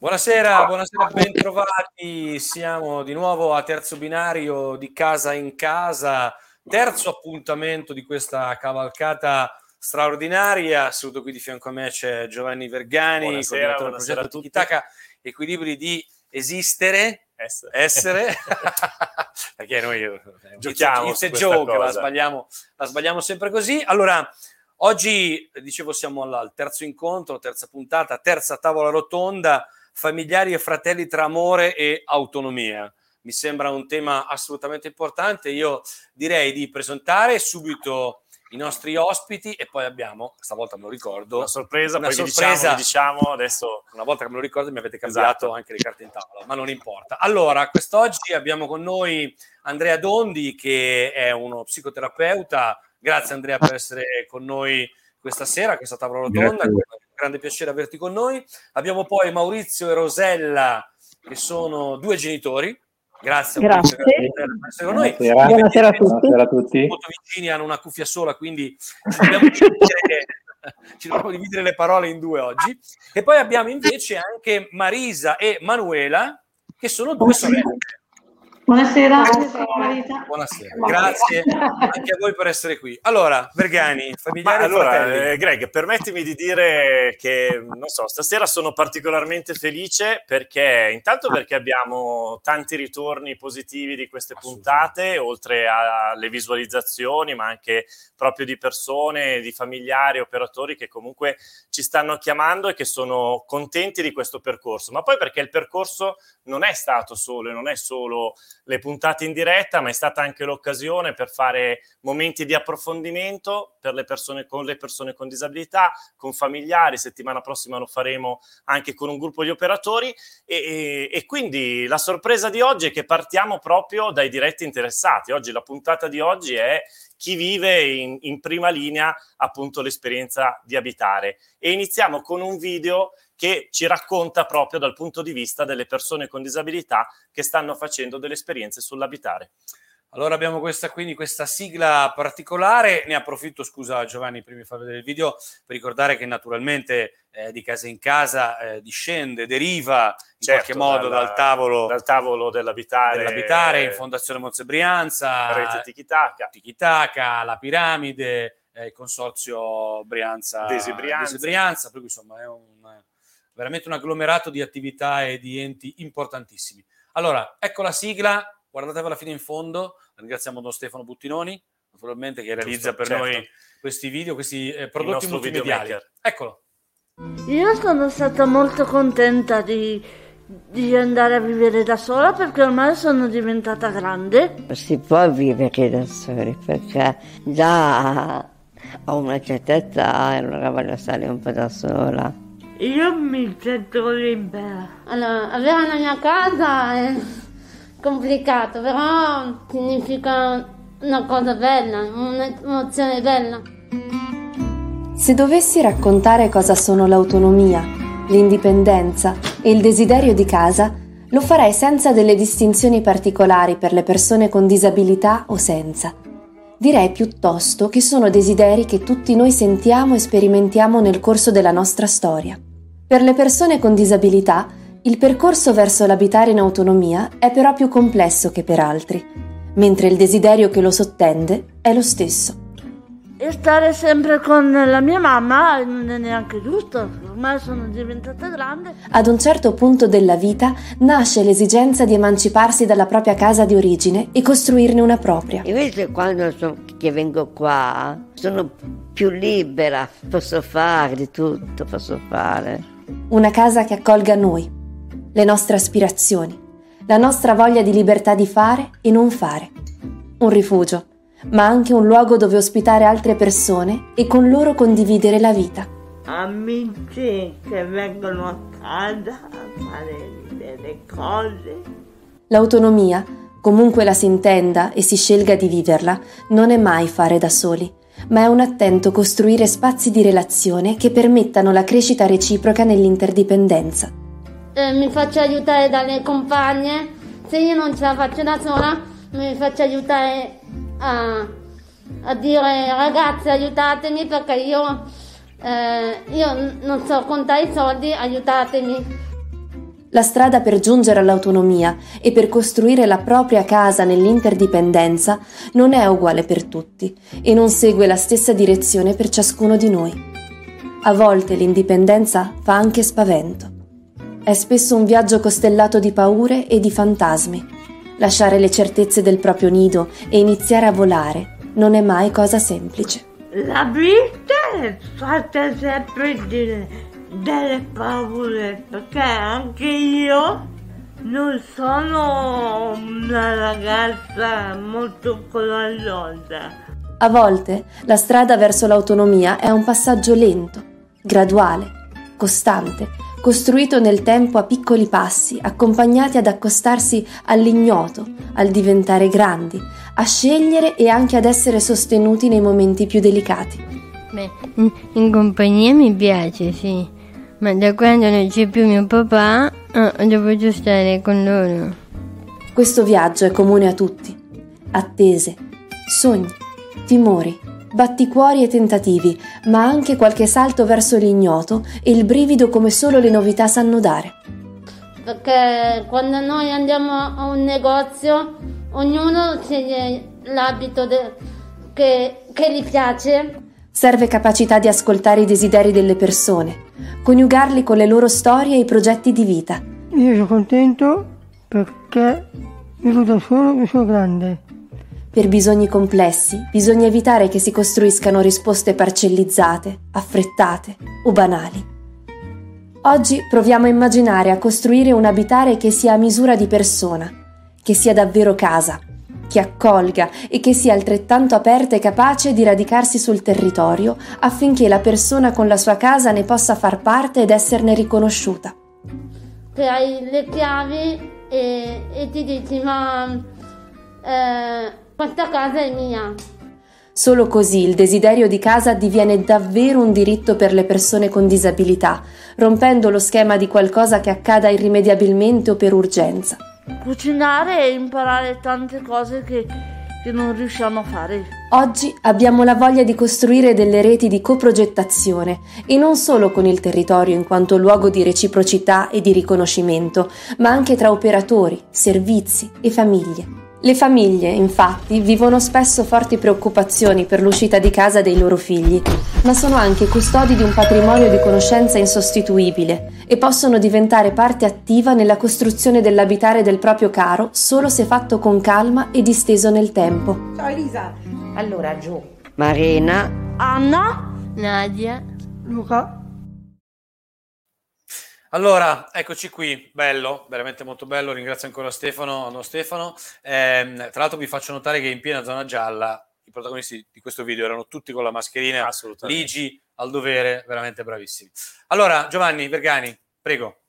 Buonasera, buonasera, bentrovati. Siamo di nuovo a terzo binario di casa in casa, terzo appuntamento di questa cavalcata straordinaria. Saluto qui di fianco a me c'è Giovanni Vergani, buonasera, del buonasera progetto Tikitaka, Equilibri di esistere, essere, essere. perché noi eh, giochiamo it's joke, la sbagliamo, la sbagliamo sempre così. Allora, oggi, dicevo, siamo al terzo incontro, terza puntata, terza tavola rotonda familiari e fratelli tra amore e autonomia. Mi sembra un tema assolutamente importante. Io direi di presentare subito i nostri ospiti e poi abbiamo, stavolta me lo ricordo, una sorpresa, una poi sorpresa. Diciamo, diciamo adesso. Una volta che me lo ricordo mi avete cambiato esatto. anche le carte in tavola, ma non importa. Allora, quest'oggi abbiamo con noi Andrea Dondi che è uno psicoterapeuta. Grazie Andrea per essere con noi questa sera, questa tavola rotonda. Grazie grande piacere averti con noi. Abbiamo poi Maurizio e Rosella, che sono due genitori. Grazie, Grazie. per essere con noi. Buonasera. Buonasera a tutti. Buonasera a tutti. Molto vicini, hanno una cuffia sola, quindi ci dobbiamo dividere, ci dobbiamo dividere le parole in due oggi. E poi abbiamo invece anche Marisa e Manuela, che sono due sorelle. Buonasera. Buonasera. Buonasera. Grazie anche a voi per essere qui. Allora, Vergani, familiari allora, eh, Greg, permettimi di dire che, non so, stasera sono particolarmente felice perché, intanto perché abbiamo tanti ritorni positivi di queste puntate, oltre alle visualizzazioni, ma anche proprio di persone, di familiari, operatori che comunque ci stanno chiamando e che sono contenti di questo percorso. Ma poi perché il percorso non è stato solo, non è solo le puntate in diretta, ma è stata anche l'occasione per fare momenti di approfondimento per le persone con le persone con disabilità, con familiari. Settimana prossima lo faremo anche con un gruppo di operatori. E, e, e quindi la sorpresa di oggi è che partiamo proprio dai diretti interessati. Oggi la puntata di oggi è chi vive in, in prima linea appunto l'esperienza di abitare. E iniziamo con un video che ci racconta proprio dal punto di vista delle persone con disabilità che stanno facendo delle esperienze sull'abitare. Allora abbiamo questa, quindi questa sigla particolare, ne approfitto, scusa Giovanni, prima di far vedere il video, per ricordare che naturalmente eh, di casa in casa eh, discende, deriva in certo, qualche modo dalla, dal, tavolo, dal tavolo dell'abitare, dell'abitare in Fondazione Monze Brianza, Rete Tikitaka, Tikitaka la Piramide, eh, il Consorzio Brianza, Desi Brianza. Desi Brianza, per cui insomma è un, veramente un agglomerato di attività e di enti importantissimi. Allora, ecco la sigla, guardatevela fino in fondo, ringraziamo Don Stefano Buttinoni, naturalmente che realizza Giusto, per certo. noi questi video, questi eh, prodotti multimediali. Eccolo. Io sono stata molto contenta di, di andare a vivere da sola perché ormai sono diventata grande. Si può vivere da soli perché già ho una certa età e allora voglio stare un po' da sola. Io mi sento libera. Allora, avere la mia casa è complicato, però significa una cosa bella, un'emozione bella. Se dovessi raccontare cosa sono l'autonomia, l'indipendenza e il desiderio di casa, lo farei senza delle distinzioni particolari per le persone con disabilità o senza. Direi piuttosto che sono desideri che tutti noi sentiamo e sperimentiamo nel corso della nostra storia. Per le persone con disabilità, il percorso verso l'abitare in autonomia è però più complesso che per altri, mentre il desiderio che lo sottende è lo stesso. E stare sempre con la mia mamma non è neanche giusto, ormai sono diventata grande. Ad un certo punto della vita nasce l'esigenza di emanciparsi dalla propria casa di origine e costruirne una propria. Invece quando so, che vengo qua sono più libera, posso fare di tutto, posso fare. Una casa che accolga noi, le nostre aspirazioni, la nostra voglia di libertà di fare e non fare. Un rifugio, ma anche un luogo dove ospitare altre persone e con loro condividere la vita. Amici che vengono a casa a fare delle cose. L'autonomia, comunque la si intenda e si scelga di viverla, non è mai fare da soli, ma è un attento costruire spazi di relazione che permettano la crescita reciproca nell'interdipendenza. Eh, mi faccio aiutare dalle compagne, se io non ce la faccio da sola, mi faccio aiutare a, a dire ragazze aiutatemi perché io, eh, io non so contare i soldi, aiutatemi. La strada per giungere all'autonomia e per costruire la propria casa nell'interdipendenza non è uguale per tutti e non segue la stessa direzione per ciascuno di noi. A volte l'indipendenza fa anche spavento. È spesso un viaggio costellato di paure e di fantasmi. Lasciare le certezze del proprio nido e iniziare a volare non è mai cosa semplice. La vita è fatta sempre di, delle paure, perché anche io non sono una ragazza molto coraggiosa. A volte la strada verso l'autonomia è un passaggio lento, graduale, costante, costruito nel tempo a piccoli passi, accompagnati ad accostarsi all'ignoto, al diventare grandi, a scegliere e anche ad essere sostenuti nei momenti più delicati. Beh, in compagnia mi piace, sì, ma da quando non c'è più mio papà, devo già stare con loro. Questo viaggio è comune a tutti. Attese, sogni, timori, batticuori e tentativi, ma anche qualche salto verso l'ignoto e il brivido come solo le novità sanno dare. Perché quando noi andiamo a un negozio, ognuno sceglie l'abito de- che, che gli piace. Serve capacità di ascoltare i desideri delle persone, coniugarli con le loro storie e i progetti di vita. Io sono contento perché vivo da solo e sono grande. Per bisogni complessi bisogna evitare che si costruiscano risposte parcellizzate, affrettate o banali. Oggi proviamo a immaginare a costruire un abitare che sia a misura di persona, che sia davvero casa, che accolga e che sia altrettanto aperta e capace di radicarsi sul territorio affinché la persona con la sua casa ne possa far parte ed esserne riconosciuta. Che hai le chiavi e, e ti dici ma eh, questa casa è mia. Solo così il desiderio di casa diviene davvero un diritto per le persone con disabilità, rompendo lo schema di qualcosa che accada irrimediabilmente o per urgenza. Cucinare e imparare tante cose che, che non riusciamo a fare. Oggi abbiamo la voglia di costruire delle reti di coprogettazione e non solo con il territorio in quanto luogo di reciprocità e di riconoscimento, ma anche tra operatori, servizi e famiglie. Le famiglie, infatti, vivono spesso forti preoccupazioni per l'uscita di casa dei loro figli, ma sono anche custodi di un patrimonio di conoscenza insostituibile e possono diventare parte attiva nella costruzione dell'abitare del proprio caro solo se fatto con calma e disteso nel tempo. Ciao Elisa. Allora giù. Marina. Anna? Nadia. Luca. Allora, eccoci qui, bello, veramente molto bello, ringrazio ancora Stefano, no Stefano. Eh, tra l'altro vi faccio notare che in piena zona gialla i protagonisti di questo video erano tutti con la mascherina, ligi al dovere, veramente bravissimi. Allora, Giovanni Vergani, prego.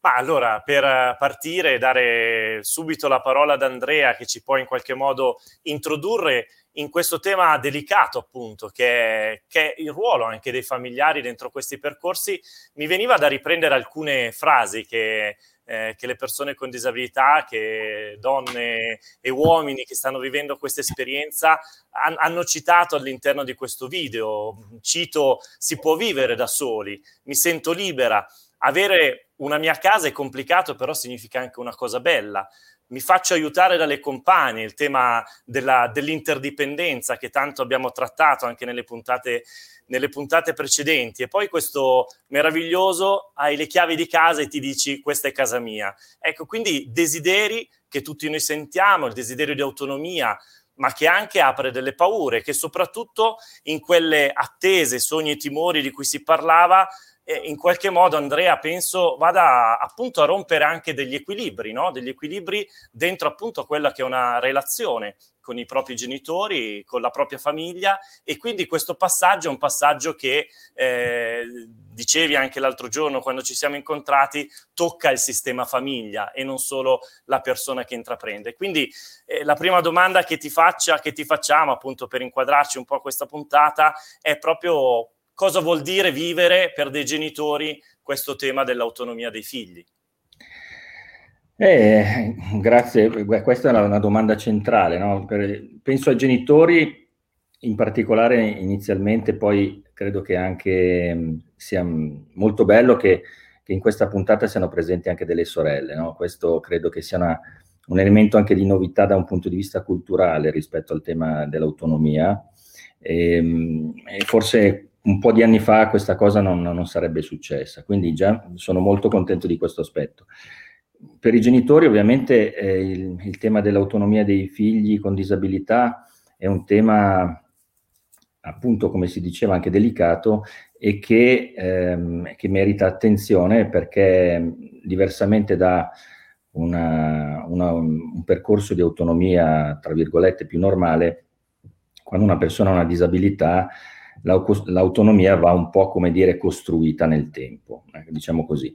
Ma allora, per partire e dare subito la parola ad Andrea che ci può in qualche modo introdurre in questo tema delicato, appunto, che che è, il ruolo anche dei familiari dentro questi percorsi, mi veniva da riprendere alcune frasi che, eh, che le persone con disabilità, che donne e uomini che stanno vivendo questa esperienza han, hanno citato all'interno di questo video. Cito, si può vivere da soli, mi sento libera. Avere una mia casa è complicato, però significa anche una cosa bella mi faccio aiutare dalle compagne, il tema della, dell'interdipendenza che tanto abbiamo trattato anche nelle puntate, nelle puntate precedenti. E poi questo meraviglioso, hai le chiavi di casa e ti dici questa è casa mia. Ecco, quindi desideri che tutti noi sentiamo, il desiderio di autonomia, ma che anche apre delle paure, che soprattutto in quelle attese, sogni e timori di cui si parlava, in qualche modo Andrea penso vada appunto a rompere anche degli equilibri, no? degli equilibri dentro appunto a quella che è una relazione con i propri genitori, con la propria famiglia e quindi questo passaggio è un passaggio che eh, dicevi anche l'altro giorno quando ci siamo incontrati tocca il sistema famiglia e non solo la persona che intraprende. Quindi eh, la prima domanda che ti, faccia, che ti facciamo appunto per inquadrarci un po' questa puntata è proprio cosa vuol dire vivere per dei genitori questo tema dell'autonomia dei figli? Eh, grazie, questa è una domanda centrale. No? Penso ai genitori in particolare inizialmente, poi credo che anche sia molto bello che che in questa puntata siano presenti anche delle sorelle. No? Questo credo che sia una, un elemento anche di novità da un punto di vista culturale rispetto al tema dell'autonomia. E, ehm, e forse un po' di anni fa questa cosa non, non, sarebbe successa, quindi già sono molto contento di questo aspetto. Per i genitori ovviamente eh, il, il, tema dell'autonomia dei figli con disabilità è un tema appunto come si diceva anche delicato e che, ehm, che merita attenzione perché diversamente da una, una, un percorso di autonomia tra virgolette più normale, quando una persona ha una disabilità l'autonomia va un po' come dire costruita nel tempo, eh, diciamo così.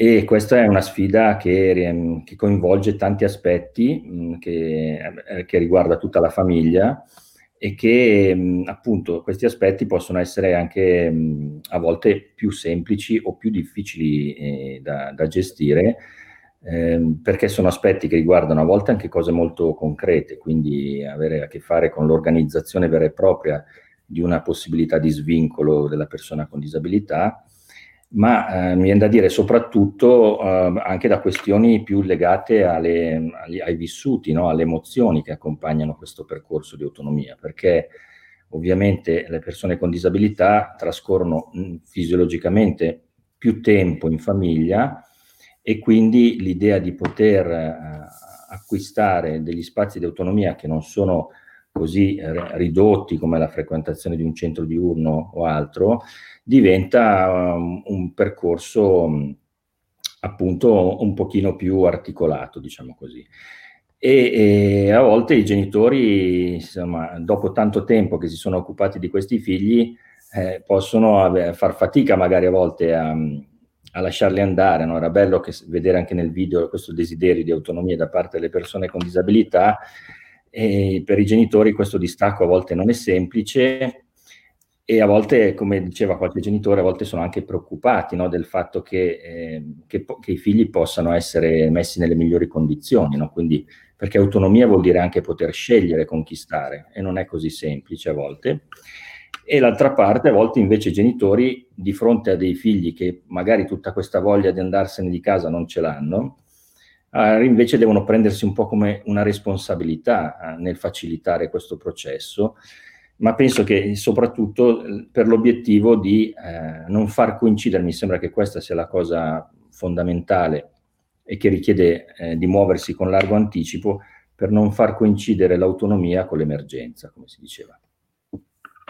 E questa è una sfida che, che coinvolge tanti aspetti, mh, che, eh, che, riguarda tutta la famiglia e che mh, appunto questi aspetti possono essere anche mh, a volte più semplici o più difficili eh, da, da, gestire, eh, perché sono aspetti che riguardano a volte anche cose molto concrete, quindi avere a che fare con l'organizzazione vera e propria di una possibilità di svincolo della persona con disabilità, ma eh, mi viene da dire soprattutto eh, anche da questioni più legate alle, agli, ai vissuti, no? alle emozioni che accompagnano questo percorso di autonomia, perché ovviamente le persone con disabilità trascorrono mh, mm, fisiologicamente più tempo in famiglia e quindi l'idea di poter eh, acquistare degli spazi di autonomia che non sono così ridotti come la frequentazione di un centro diurno o altro, diventa um, un percorso um, appunto un pochino più articolato, diciamo così. E, e, a volte i genitori, insomma, dopo tanto tempo che si sono occupati di questi figli, eh, possono ave- far fatica magari a volte a, a lasciarli andare. No? Era bello che, vedere anche nel video questo desiderio di autonomia da parte delle persone con disabilità, e per i genitori questo distacco a volte non è semplice e a volte, come diceva qualche genitore, a volte sono anche preoccupati no, del fatto che, eh, che, che, i figli possano essere messi nelle migliori condizioni, no? Quindi, perché autonomia vuol dire anche poter scegliere con chi stare e non è così semplice a volte. E l'altra parte, a volte invece i genitori, di fronte a dei figli che magari tutta questa voglia di andarsene di casa non ce l'hanno, Uh, invece devono prendersi un po' come una responsabilità uh, nel facilitare questo processo, ma penso che soprattutto eh, per l'obiettivo di uh, non far coincidere, mi sembra che questa sia la cosa fondamentale e che richiede eh, di muoversi con largo anticipo per non far coincidere l'autonomia con l'emergenza, come si diceva.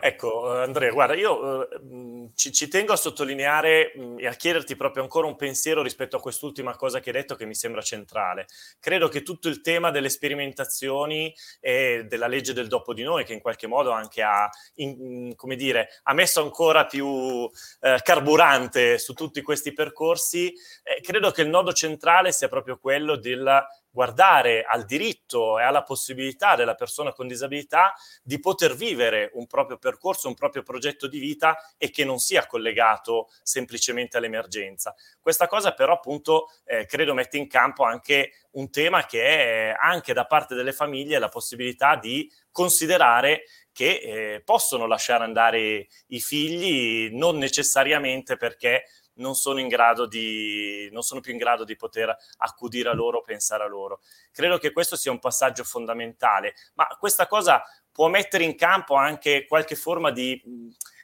Ecco, eh, Andrea, guarda, io eh, ci, ci, tengo a sottolineare mh, e a chiederti proprio ancora un pensiero rispetto a quest'ultima cosa che hai detto che mi sembra centrale. Credo che tutto il tema delle sperimentazioni e della legge del dopo di noi, che in qualche modo anche ha, in, come dire, ha messo ancora più eh, carburante su tutti questi percorsi, eh, credo che il nodo centrale sia proprio quello della guardare al diritto e alla possibilità della persona con disabilità di poter vivere un proprio percorso, un proprio progetto di vita e che non sia collegato semplicemente all'emergenza. Questa cosa però appunto eh, credo mette in campo anche un tema che è anche da parte delle famiglie la possibilità di considerare che eh, possono lasciare andare i figli non necessariamente perché non sono, in grado di, non sono più in grado di poter accudire a loro, pensare a loro. Credo che questo sia un passaggio fondamentale, ma questa cosa può mettere in campo anche qualche forma di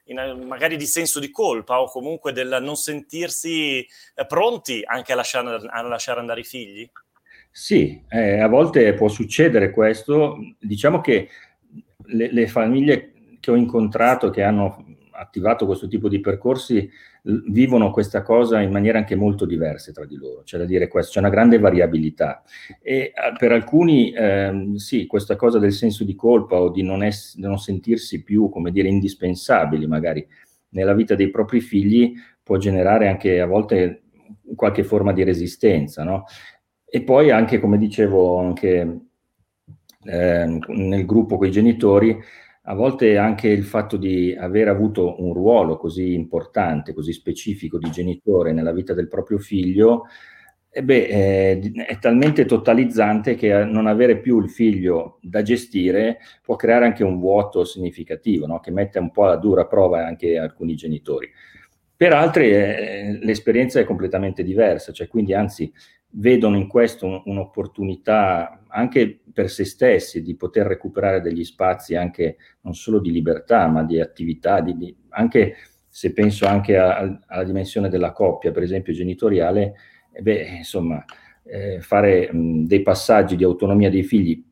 in, magari di senso di colpa o comunque del non sentirsi eh, pronti anche a lasciare, a lasciare, andare i figli? Sì, eh, a volte può succedere questo. Diciamo che le, le famiglie che ho incontrato che hanno attivato questo tipo di percorsi vivono questa cosa in maniera anche molto diverse tra di loro, c'è da dire questo, c'è una grande variabilità e per alcuni ehm, sì, questa cosa del senso di colpa o di non, ess- non sentirsi più, come dire, indispensabili magari nella vita dei propri figli può generare anche a volte qualche forma di resistenza, no? E poi anche, come dicevo, anche eh, nel gruppo con i genitori, a volte anche il fatto di aver avuto un ruolo così importante, così specifico di genitore nella vita del proprio figlio, eh beh, è, è talmente totalizzante che non avere più il figlio da gestire può creare anche un vuoto significativo, no? che mette un po' a dura prova anche alcuni genitori. per altri eh, l'esperienza è completamente diversa, cioè quindi anzi vedono in questo un, un'opportunità anche per se stessi di poter recuperare degli spazi anche non solo di libertà, ma di attività, di, di, anche se penso anche a, a, alla dimensione della coppia, per esempio genitoriale, eh beh, insomma, eh, fare mh, dei passaggi di autonomia dei figli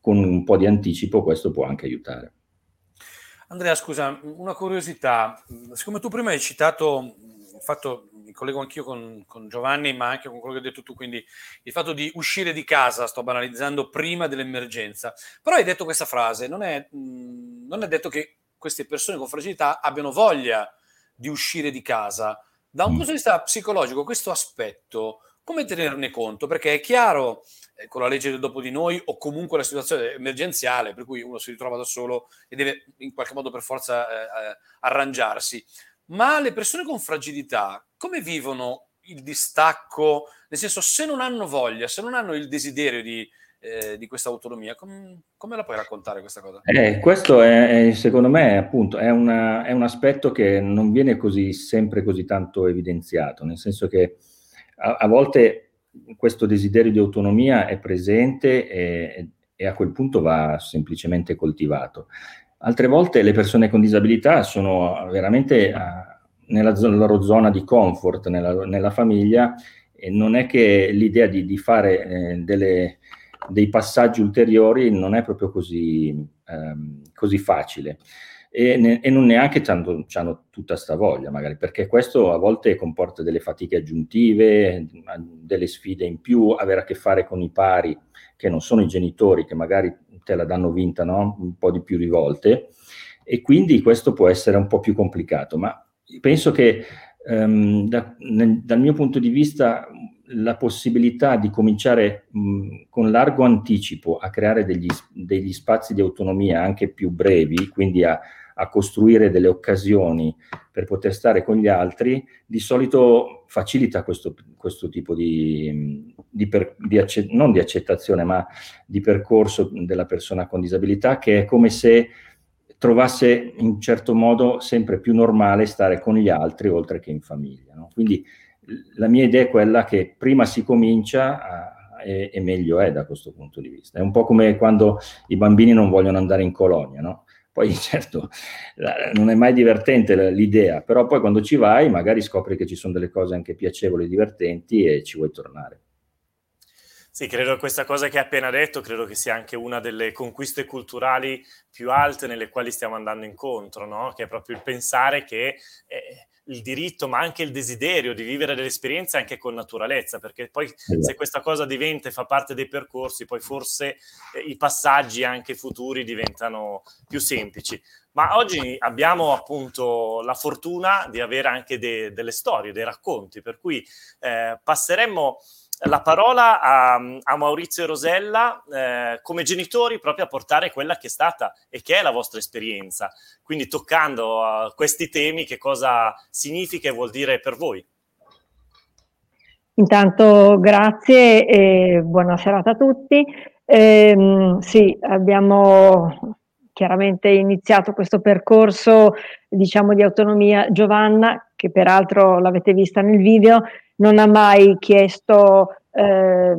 con un po' di anticipo, questo può anche aiutare. Andrea, scusa, una curiosità, siccome tu prima hai citato il fatto, mi collego anch'io con, con, Giovanni, ma anche con quello che hai detto tu, quindi il fatto di uscire di casa, sto banalizzando, prima dell'emergenza, però hai detto questa frase, non è, non è detto che queste persone con fragilità abbiano voglia di uscire di casa. Da un mm. punto di vista psicologico, questo aspetto, come tenerne conto? Perché è chiaro eh, con la legge del dopo di noi o comunque la situazione emergenziale per cui uno si ritrova da solo e deve in qualche modo per forza eh, eh, arrangiarsi. Ma le persone con fragilità come vivono il distacco? Nel senso, se non hanno voglia, se non hanno il desiderio di, eh, di questa autonomia, com- come la puoi raccontare questa cosa? Eh, questo è, secondo me appunto è, una, è un aspetto che non viene così sempre così tanto evidenziato, nel senso che a, a volte questo desiderio di autonomia è presente e, e, a quel punto va semplicemente coltivato. Altre volte le persone con disabilità sono veramente a, nella loro zona di comfort, nella, nella, famiglia, e non è che l'idea di, di fare eh, delle, dei passaggi ulteriori non è proprio così, ehm, così facile. E, ne, e non neanche hanno tutta sta voglia, magari, perché questo a volte comporta delle fatiche aggiuntive, delle sfide in più, avere a che fare con i pari che non sono i genitori, che magari te la danno vinta no? un po' di più di volte, e quindi questo può essere un po' più complicato, ma penso che um, da, nel, dal mio punto di vista la possibilità di cominciare mh, con largo anticipo a creare degli, degli, spazi di autonomia anche più brevi, quindi a, a costruire delle occasioni per poter stare con gli altri, di solito facilita questo, questo tipo di, di, per, di accett- non di accettazione, ma di percorso della persona con disabilità, che è come se trovasse in certo modo sempre più normale stare con gli altri oltre che in famiglia. No? Quindi la mia idea è quella che prima si comincia a, e, meglio è da questo punto di vista. È un po' come quando i bambini non vogliono andare in colonia, no? Poi certo non è mai divertente l'idea, però poi quando ci vai magari scopri che ci sono delle cose anche piacevoli e divertenti e ci vuoi tornare. Sì, credo che questa cosa che hai appena detto, credo che sia anche una delle conquiste culturali più alte nelle quali stiamo andando incontro, no? che è proprio il pensare che eh, il diritto, ma anche il desiderio di vivere delle esperienze anche con naturalezza, perché poi esatto. se questa cosa diventa e fa parte dei percorsi, poi forse eh, i passaggi anche futuri diventano più semplici. Ma oggi abbiamo appunto la fortuna di avere anche de- delle storie, dei racconti, per cui eh, passeremmo la parola a, a Maurizio e Rosella eh, come genitori proprio a portare quella che è stata e che è la vostra esperienza. Quindi toccando uh, questi temi, che cosa significa e vuol dire per voi? Intanto grazie e buona serata a tutti. Eh, sì, abbiamo chiaramente iniziato questo percorso diciamo di autonomia. Giovanna, che peraltro l'avete vista nel video, non ha mai chiesto eh,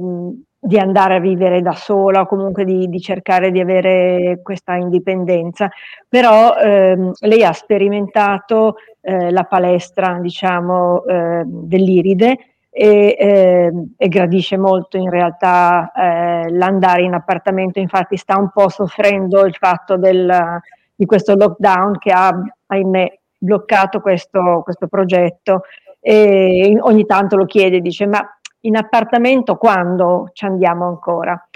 di andare a vivere da sola o comunque di, di cercare di avere questa indipendenza, però ehm, lei ha sperimentato eh, la palestra, diciamo, eh, dell'Iride e, eh, e, gradisce molto in realtà eh, l'andare in appartamento, infatti sta un po' soffrendo il fatto del, di questo lockdown che ha, ahimè, bloccato questo, questo progetto e ogni tanto lo chiede, dice ma in appartamento quando ci andiamo ancora?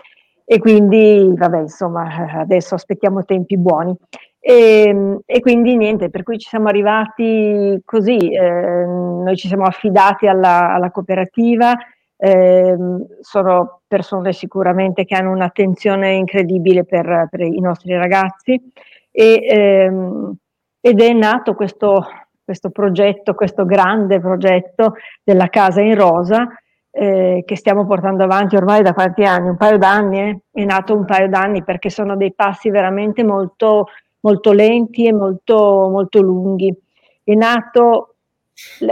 E quindi, vabbè, insomma, adesso aspettiamo tempi buoni. E, e quindi niente, per cui ci siamo arrivati così, eh, noi ci siamo affidati alla, alla cooperativa, eh, sono persone sicuramente che hanno un'attenzione incredibile per, per i nostri ragazzi e, ehm, ed è nato questo questo progetto, questo grande progetto della casa in rosa eh, che stiamo portando avanti ormai da quanti anni? Un paio d'anni, eh? è nato un paio d'anni perché sono dei passi veramente molto, molto lenti e molto, molto lunghi. È nato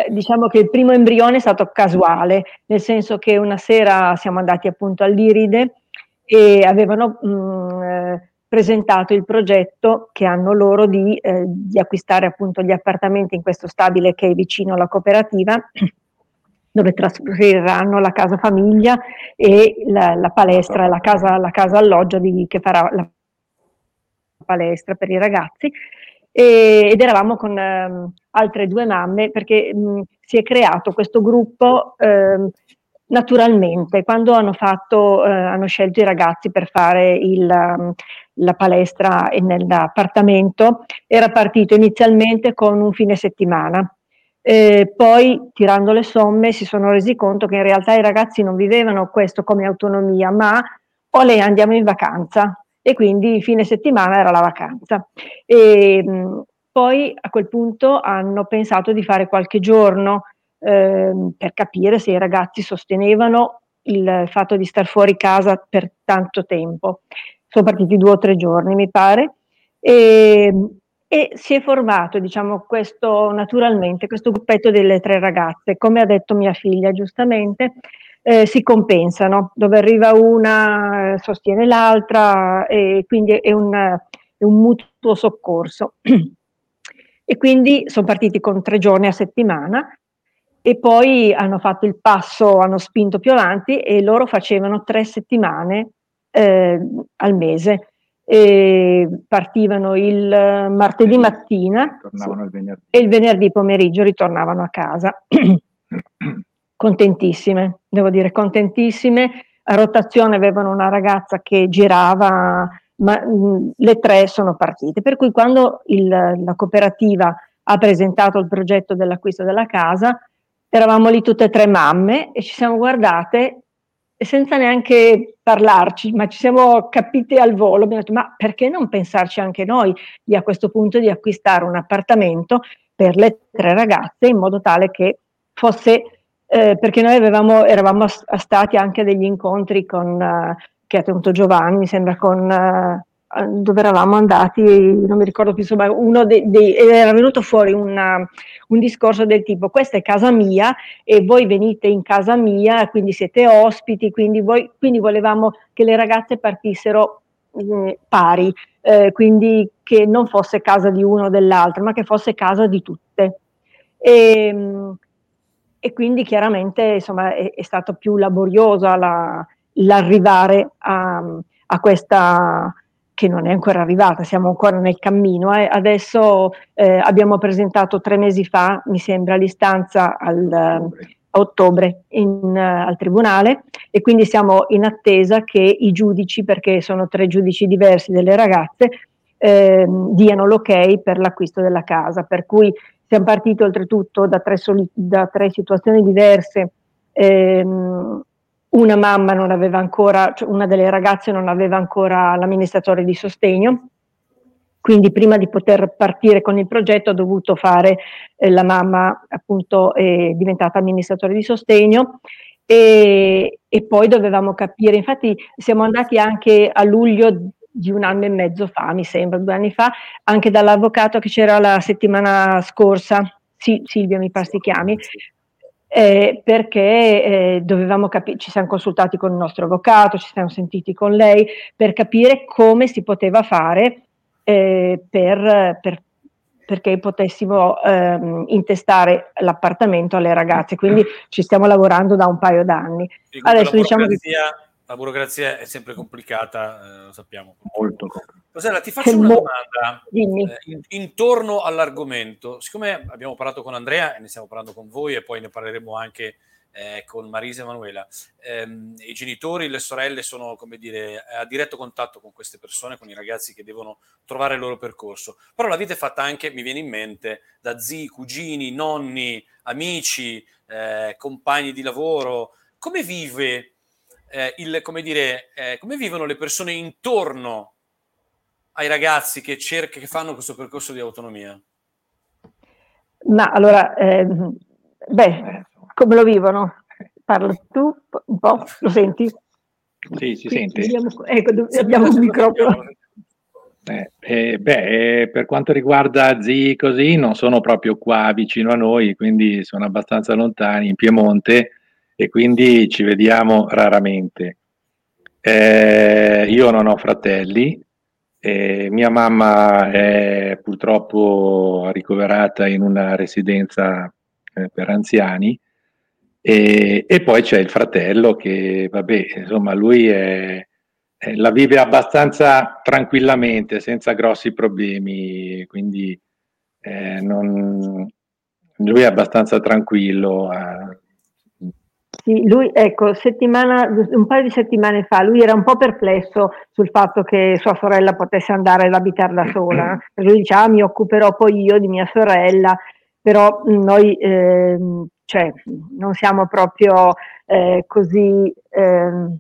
diciamo che il primo embrione è stato casuale, nel senso che una sera siamo andati appunto all'Iride e avevano mh, mm, presentato il progetto che hanno loro di, eh, di, acquistare appunto gli appartamenti in questo stabile che è vicino alla cooperativa dove trasferiranno la casa famiglia e la, la palestra, la casa, la casa alloggio di, che farà la palestra per i ragazzi. E, ed eravamo con eh, altre due mamme perché mh, si è creato questo gruppo eh, naturalmente. Quando hanno, fatto, eh, hanno scelto i ragazzi per fare il, la palestra nell'appartamento era partito inizialmente con un fine settimana eh, poi tirando le somme si sono resi conto che in realtà i ragazzi non vivevano questo come autonomia ma o lei andiamo in vacanza e quindi fine settimana era la vacanza. E, mh, poi a quel punto hanno pensato di fare qualche giorno eh, per capire se i ragazzi sostenevano il fatto di star fuori casa per tanto tempo. Sono partiti due o tre giorni, mi pare, e, e si è formato, diciamo, questo naturalmente, questo gruppetto delle tre ragazze. Come ha detto mia figlia giustamente, eh, si compensano, dove arriva una eh, sostiene l'altra e quindi è un, è un mutuo soccorso. e quindi sono partiti con tre giorni a settimana e poi hanno fatto il passo, hanno spinto più avanti e loro facevano tre settimane eh, al mese. E partivano il martedì mattina il e il venerdì pomeriggio ritornavano a casa. contentissime, devo dire contentissime. A rotazione avevano una ragazza che girava, ma mh, le tre sono partite. Per cui quando il, la cooperativa ha presentato il progetto dell'acquisto della casa, eravamo lì tutte e tre mamme e ci siamo guardate senza neanche parlarci, ma ci siamo capite al volo, abbiamo detto ma perché non pensarci anche noi di a questo punto di acquistare un appartamento per le tre ragazze in modo tale che fosse eh, perché noi avevamo, eravamo stati anche degli incontri con, uh, che ha tenuto Giovanni, mi sembra con, uh, dove eravamo andati, non mi ricordo più, insomma, uno dei, dei era venuto fuori una, un discorso del tipo, questa è casa mia e voi venite in casa mia, quindi siete ospiti, quindi, voi, quindi volevamo che le ragazze partissero eh, pari, eh, quindi che non fosse casa di uno o dell'altro, ma che fosse casa di tutte. E, e quindi chiaramente insomma, è, è stato più laboriosa la, l'arrivare a, a, questa che non è ancora arrivata, siamo ancora nel cammino. Eh. Adesso eh, abbiamo presentato tre mesi fa, mi sembra, l'istanza al, a ottobre in, uh, al Tribunale e quindi siamo in attesa che i giudici, perché sono tre giudici diversi delle ragazze, eh, diano l'ok per l'acquisto della casa. Per cui siamo partiti oltretutto da tre, soli, da tre situazioni diverse. Ehm, una mamma non aveva ancora, cioè una delle ragazze non aveva ancora l'amministratore di sostegno, quindi prima di poter partire con il progetto ho dovuto fare, eh, la mamma appunto è diventata amministratore di sostegno e, e, poi dovevamo capire, infatti siamo andati anche a luglio di un anno e mezzo fa, mi sembra, due anni fa, anche dall'avvocato che c'era la settimana scorsa, sì, Silvia mi pare si chiami, eh, perché eh, dovevamo capire, ci siamo consultati con il nostro avvocato, ci siamo sentiti con lei per capire come si poteva fare eh, per, per, perché potessimo ehm, intestare l'appartamento alle ragazze. Quindi ci stiamo lavorando da un paio d'anni. Adesso diciamo che la burocrazia è sempre complicata, eh, lo sappiamo. Molto complicata. Rosella, ti faccio una domanda eh, intorno all'argomento. Siccome abbiamo parlato con Andrea e ne stiamo parlando con voi e poi ne parleremo anche eh, con Marisa e Emanuela, ehm, i genitori, le sorelle sono, come dire, a diretto contatto con queste persone, con i ragazzi che devono trovare il loro percorso. Però la vita è fatta anche, mi viene in mente, da zii, cugini, nonni, amici, eh, compagni di lavoro. Come vive eh, il, come, dire, eh, come vivono le persone intorno ai ragazzi che, cerca, che fanno questo percorso di autonomia? Ma allora, eh, beh, come lo vivono? Parla tu un po', lo senti? Sì, si Quindi, sente. Abbiamo, ecco, abbiamo un microfono. Eh, Eh, beh, eh, per quanto riguarda zii così, non sono proprio qua vicino a noi, quindi sono abbastanza lontani, in Piemonte, e quindi ci vediamo raramente. Eh, io non ho fratelli, mia mamma è purtroppo ricoverata in una residenza eh, per anziani e, e, poi c'è il fratello che, vabbè, insomma, lui è, è, la vive abbastanza tranquillamente, senza grossi problemi, quindi eh, non, lui è abbastanza tranquillo. Eh. Sì, lui, ecco, un paio di settimane fa, lui era un po' perplesso sul fatto che sua sorella potesse andare ad abitare da sola. lui diceva, ah, mi occuperò poi io di mia sorella, però noi eh, cioè, non siamo proprio eh, così eh,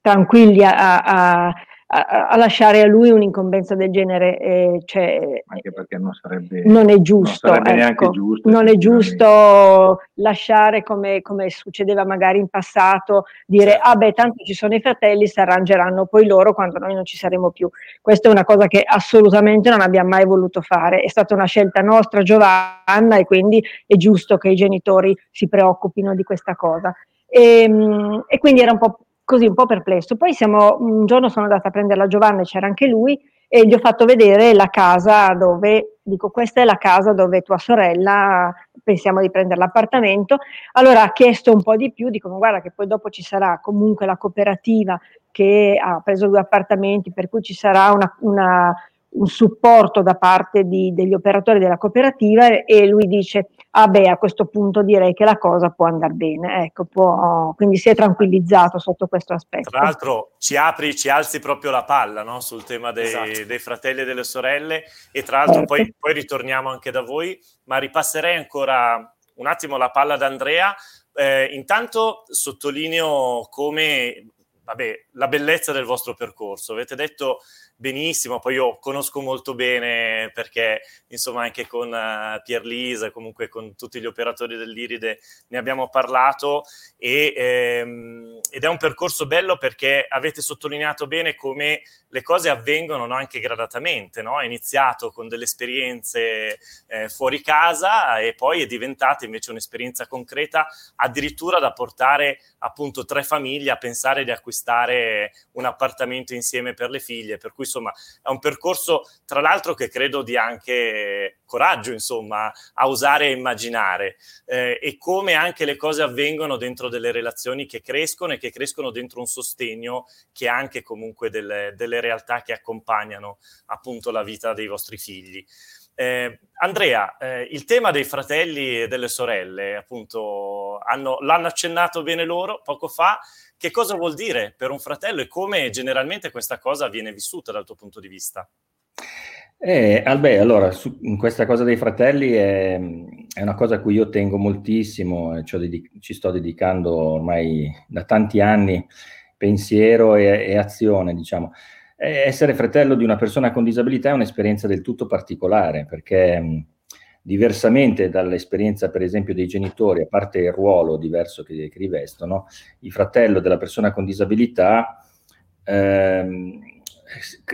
tranquilli a, a, a, a, lasciare a lui un'incombenza del genere. Eh, cioè, Anche perché non sarebbe, non è giusto. Non, ecco, giusto, non è giusto lasciare come, come, succedeva magari in passato, dire certo. ah beh tanto ci sono i fratelli, si arrangeranno poi loro quando noi non ci saremo più. Questa è una cosa che assolutamente non abbiamo mai voluto fare, è stata una scelta nostra Giovanna e quindi è giusto che i genitori si preoccupino di questa cosa. E, ehm, e quindi era un po' così un po' perplesso. Poi siamo, un giorno sono andata a prendere la Giovanna c'era anche lui e gli ho fatto vedere la casa dove, dico questa è la casa dove tua sorella pensiamo di prendere l'appartamento. Allora ha chiesto un po' di più, dico guarda che poi dopo ci sarà comunque la cooperativa che ha preso due appartamenti, per cui ci sarà una, una un supporto da parte di, degli operatori della cooperativa e lui dice ah beh a questo punto direi che la cosa può andare bene ecco può, quindi si è tranquillizzato sotto questo aspetto tra l'altro ci apri ci alzi proprio la palla no? sul tema dei, esatto. dei, fratelli e delle sorelle e tra l'altro certo. poi, poi, ritorniamo anche da voi ma ripasserei ancora un attimo la palla ad Andrea eh, intanto sottolineo come vabbè, la bellezza del vostro percorso avete detto benissimo, poi io conosco molto bene perché insomma anche con uh, Pier Lisa, comunque con tutti gli operatori dell'Iride ne abbiamo parlato e, ehm, ed è un percorso bello perché avete sottolineato bene come le cose avvengono no? anche gradatamente, no? è iniziato con delle esperienze eh, fuori casa e poi è diventata invece un'esperienza concreta addirittura da portare appunto tre famiglie a pensare di acquistare un appartamento insieme per le figlie, per cui insomma è un percorso tra l'altro che credo di anche coraggio insomma a usare e immaginare eh, e come anche le cose avvengono dentro delle relazioni che crescono e che crescono dentro un sostegno che ha anche comunque delle, delle realtà che accompagnano appunto la vita dei vostri figli. Eh, Andrea, eh, il tema dei fratelli e delle sorelle, appunto, hanno, l'hanno accennato bene loro poco fa, che cosa vuol dire per un fratello e come generalmente questa cosa viene vissuta dal tuo punto di vista? Eh, Albè, allora, su, questa cosa dei fratelli è, è, una cosa a cui io tengo moltissimo, dedic- ci sto dedicando ormai da tanti anni, pensiero e, e azione, diciamo. Essere fratello di una persona con disabilità è un'esperienza del tutto particolare, perché diversamente dall'esperienza per esempio dei genitori, a parte il ruolo diverso che, che rivestono, il fratello della persona con disabilità ehm,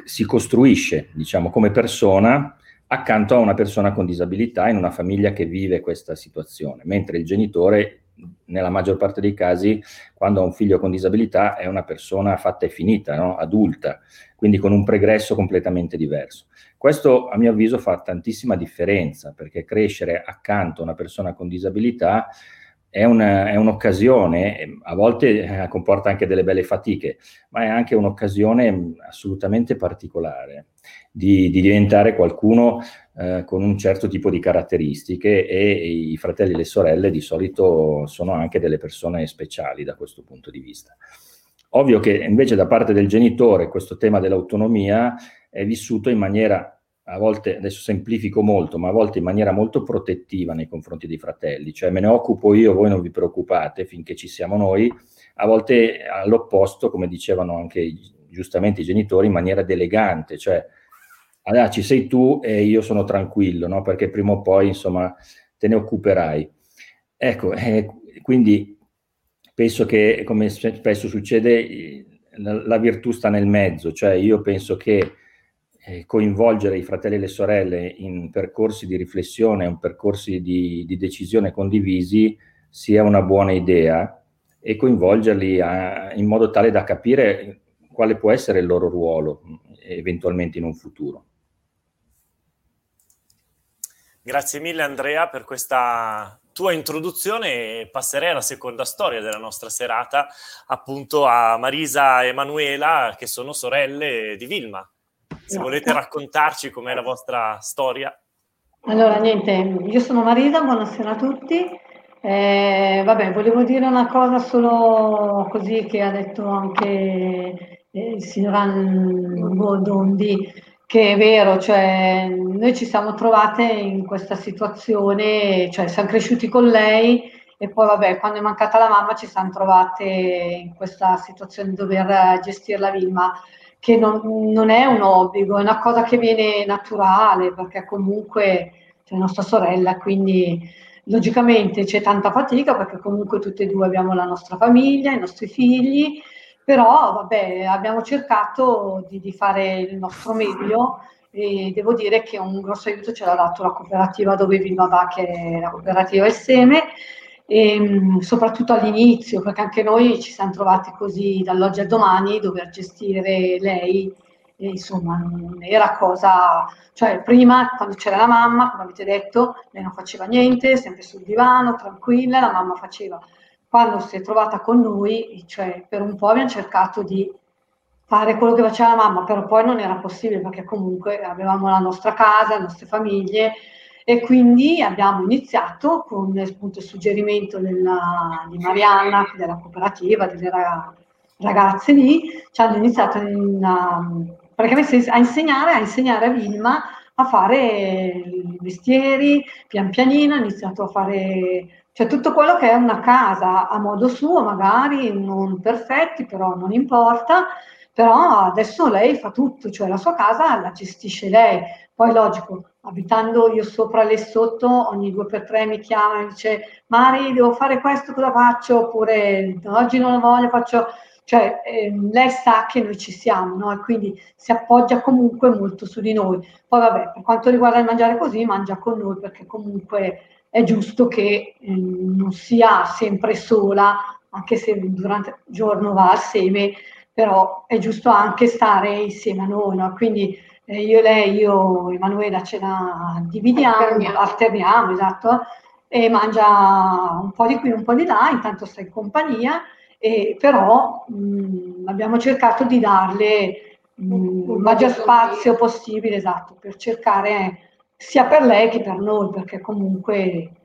si costruisce, diciamo, come persona accanto a una persona con disabilità in una famiglia che vive questa situazione, mentre il genitore nella maggior parte dei casi, quando ha un figlio con disabilità, è una persona fatta e finita, no? adulta, quindi con un pregresso completamente diverso. Questo a mio avviso fa tantissima differenza perché crescere accanto a una persona con disabilità è, una, è un'occasione, a volte eh, comporta anche delle belle fatiche, ma è anche un'occasione assolutamente particolare di, di diventare qualcuno eh, con un certo tipo di caratteristiche e, e i fratelli e le sorelle di solito sono anche delle persone speciali da questo punto di vista. Ovvio che invece da parte del genitore questo tema dell'autonomia è vissuto in maniera, a volte, adesso semplifico molto, ma a volte in maniera molto protettiva nei confronti dei fratelli, cioè me ne occupo io, voi non vi preoccupate finché ci siamo noi, a volte all'opposto, come dicevano anche giustamente i genitori, in maniera delegante, cioè allora ci sei tu e io sono tranquillo, no? perché prima o poi insomma te ne occuperai. Ecco, eh, quindi penso che, come spesso succede, la, la, virtù sta nel mezzo, cioè io penso che eh, coinvolgere i fratelli e le sorelle in percorsi di riflessione, in percorsi di, di decisione condivisi sia una buona idea e coinvolgerli a, in modo tale da capire quale può essere il loro ruolo eventualmente in un futuro. Grazie mille Andrea per questa tua introduzione e passerei alla seconda storia della nostra serata, appunto a Marisa e Manuela che sono sorelle di Vilma. Se volete raccontarci com'è la vostra storia. Allora, niente, io sono Marisa, buonasera a tutti. Eh, vabbè, volevo dire una cosa solo così che ha detto anche eh, il signor Dondi, che è vero, cioè noi ci siamo trovate in questa situazione, cioè siamo cresciuti con lei e poi vabbè, quando è mancata la mamma ci siamo trovate in questa situazione di dover gestire la Vilma che non, non, è un obbligo, è una cosa che viene naturale perché comunque c'è nostra sorella, quindi logicamente c'è tanta fatica perché comunque tutte e due abbiamo la nostra famiglia, i nostri figli, però vabbè, abbiamo cercato di, di fare il nostro meglio e devo dire che un grosso aiuto ce l'ha dato la cooperativa dove vivava, che è la cooperativa Il Seme, e, ehm, soprattutto all'inizio, perché anche noi ci siamo trovati così dall'oggi al domani, dover gestire lei, e, insomma, non era cosa, cioè prima quando c'era la mamma, come avete detto, lei non faceva niente, sempre sul divano, tranquilla, la mamma faceva. Quando si è trovata con noi, cioè per un po' abbiamo cercato di fare quello che faceva la mamma, però poi non era possibile perché comunque avevamo la nostra casa, le nostre famiglie, e quindi abbiamo iniziato con appunto, il suggerimento della, di Marianna, della cooperativa, delle ragazze lì, ci hanno iniziato in, praticamente a insegnare, a insegnare a Vilma a fare i vestieri, pian pianino, ha iniziato a fare cioè tutto quello che è una casa a modo suo, magari non perfetti, però non importa, però adesso lei fa tutto, cioè la sua casa la gestisce lei. Poi logico, abitando io sopra lei sotto, ogni due per tre mi chiama e dice Mari, devo fare questo, cosa faccio? Oppure oggi non lo voglio, faccio... Cioè, eh, lei sa che noi ci siamo, no? E quindi si appoggia comunque molto su di noi. Poi vabbè, per quanto riguarda il mangiare così, mangia con noi perché comunque è giusto che eh, non sia sempre sola, anche se durante il giorno va al seme, però è giusto anche stare insieme a noi, no? Quindi eh, io e lei, io Emanuela ce la dividiamo, alterniamo. alterniamo, esatto, e mangia un po' di qui, un po' di là, intanto sta in compagnia, e però mh, abbiamo cercato di darle mh, il maggior spazio possibile, esatto, per cercare sia per lei che per noi, perché comunque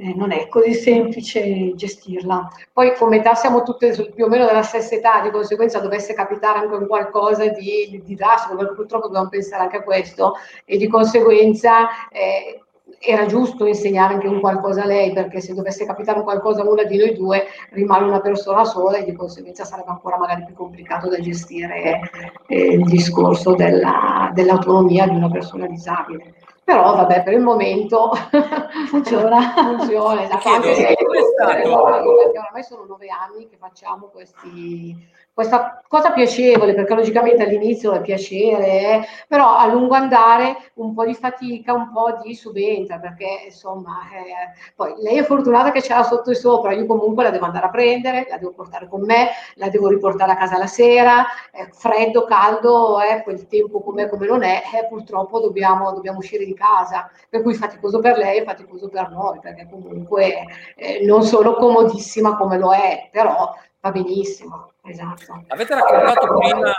eh, non è così semplice gestirla. Poi come età siamo tutte più o meno della stessa età, di conseguenza dovesse capitare anche un qualcosa di, di drastico, perché purtroppo dobbiamo pensare anche a questo, e di conseguenza eh, era giusto insegnare anche un qualcosa a lei, perché se dovesse capitare un qualcosa a una di noi due, rimane una persona sola e di conseguenza sarebbe ancora magari più complicato da gestire eh, il discorso della, dell'autonomia di una persona disabile però vabbè per il momento funziona funziona esatto. Anche se, perché oramai sono nove anni che facciamo questi questa cosa piacevole, perché logicamente all'inizio è piacere, eh, però a lungo andare un po' di fatica, un po' di subentra, perché insomma, eh, poi lei è fortunata che ce l'ha sotto e sopra, io comunque la devo andare a prendere, la devo portare con me, la devo riportare a casa la sera, eh, freddo, caldo, eh, quel tempo com'è come non è, eh, purtroppo dobbiamo, dobbiamo, uscire di casa, per cui faticoso per lei e faticoso per noi, perché comunque eh, non sono comodissima come lo è, però va benissimo. Esatto. Avete raccontato prima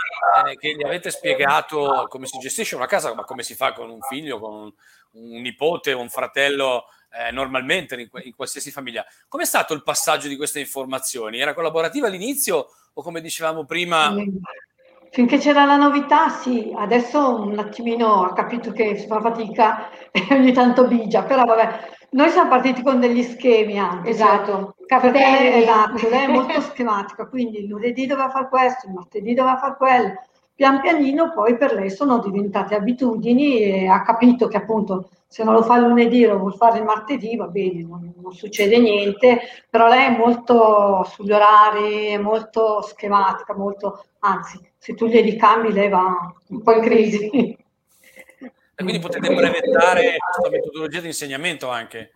eh, che gli avete spiegato come si gestisce una casa, ma come si fa con un figlio, con un, un nipote, un fratello eh, normalmente in, in, qualsiasi famiglia. Com'è stato il passaggio di queste informazioni? Era collaborativa all'inizio o come dicevamo prima? Finché c'era la novità, sì, adesso un attimino ha capito che si fa fatica e ogni tanto bigia, però vabbè, noi siamo partiti con degli schemi anche. Esatto. Capitelli. Esatto, lei è molto schematica, quindi il lunedì doveva fare questo, il martedì doveva fare quello. Pian pianino poi per lei sono diventate abitudini e ha capito che appunto se non lo fa il lunedì lo vuol fare il martedì, va bene, non, non succede niente, però lei è molto sugli orari, è molto schematica, molto, anzi, se tu glieli cambi lei va un po' in crisi. E quindi potete brevettare questa metodologia di insegnamento anche.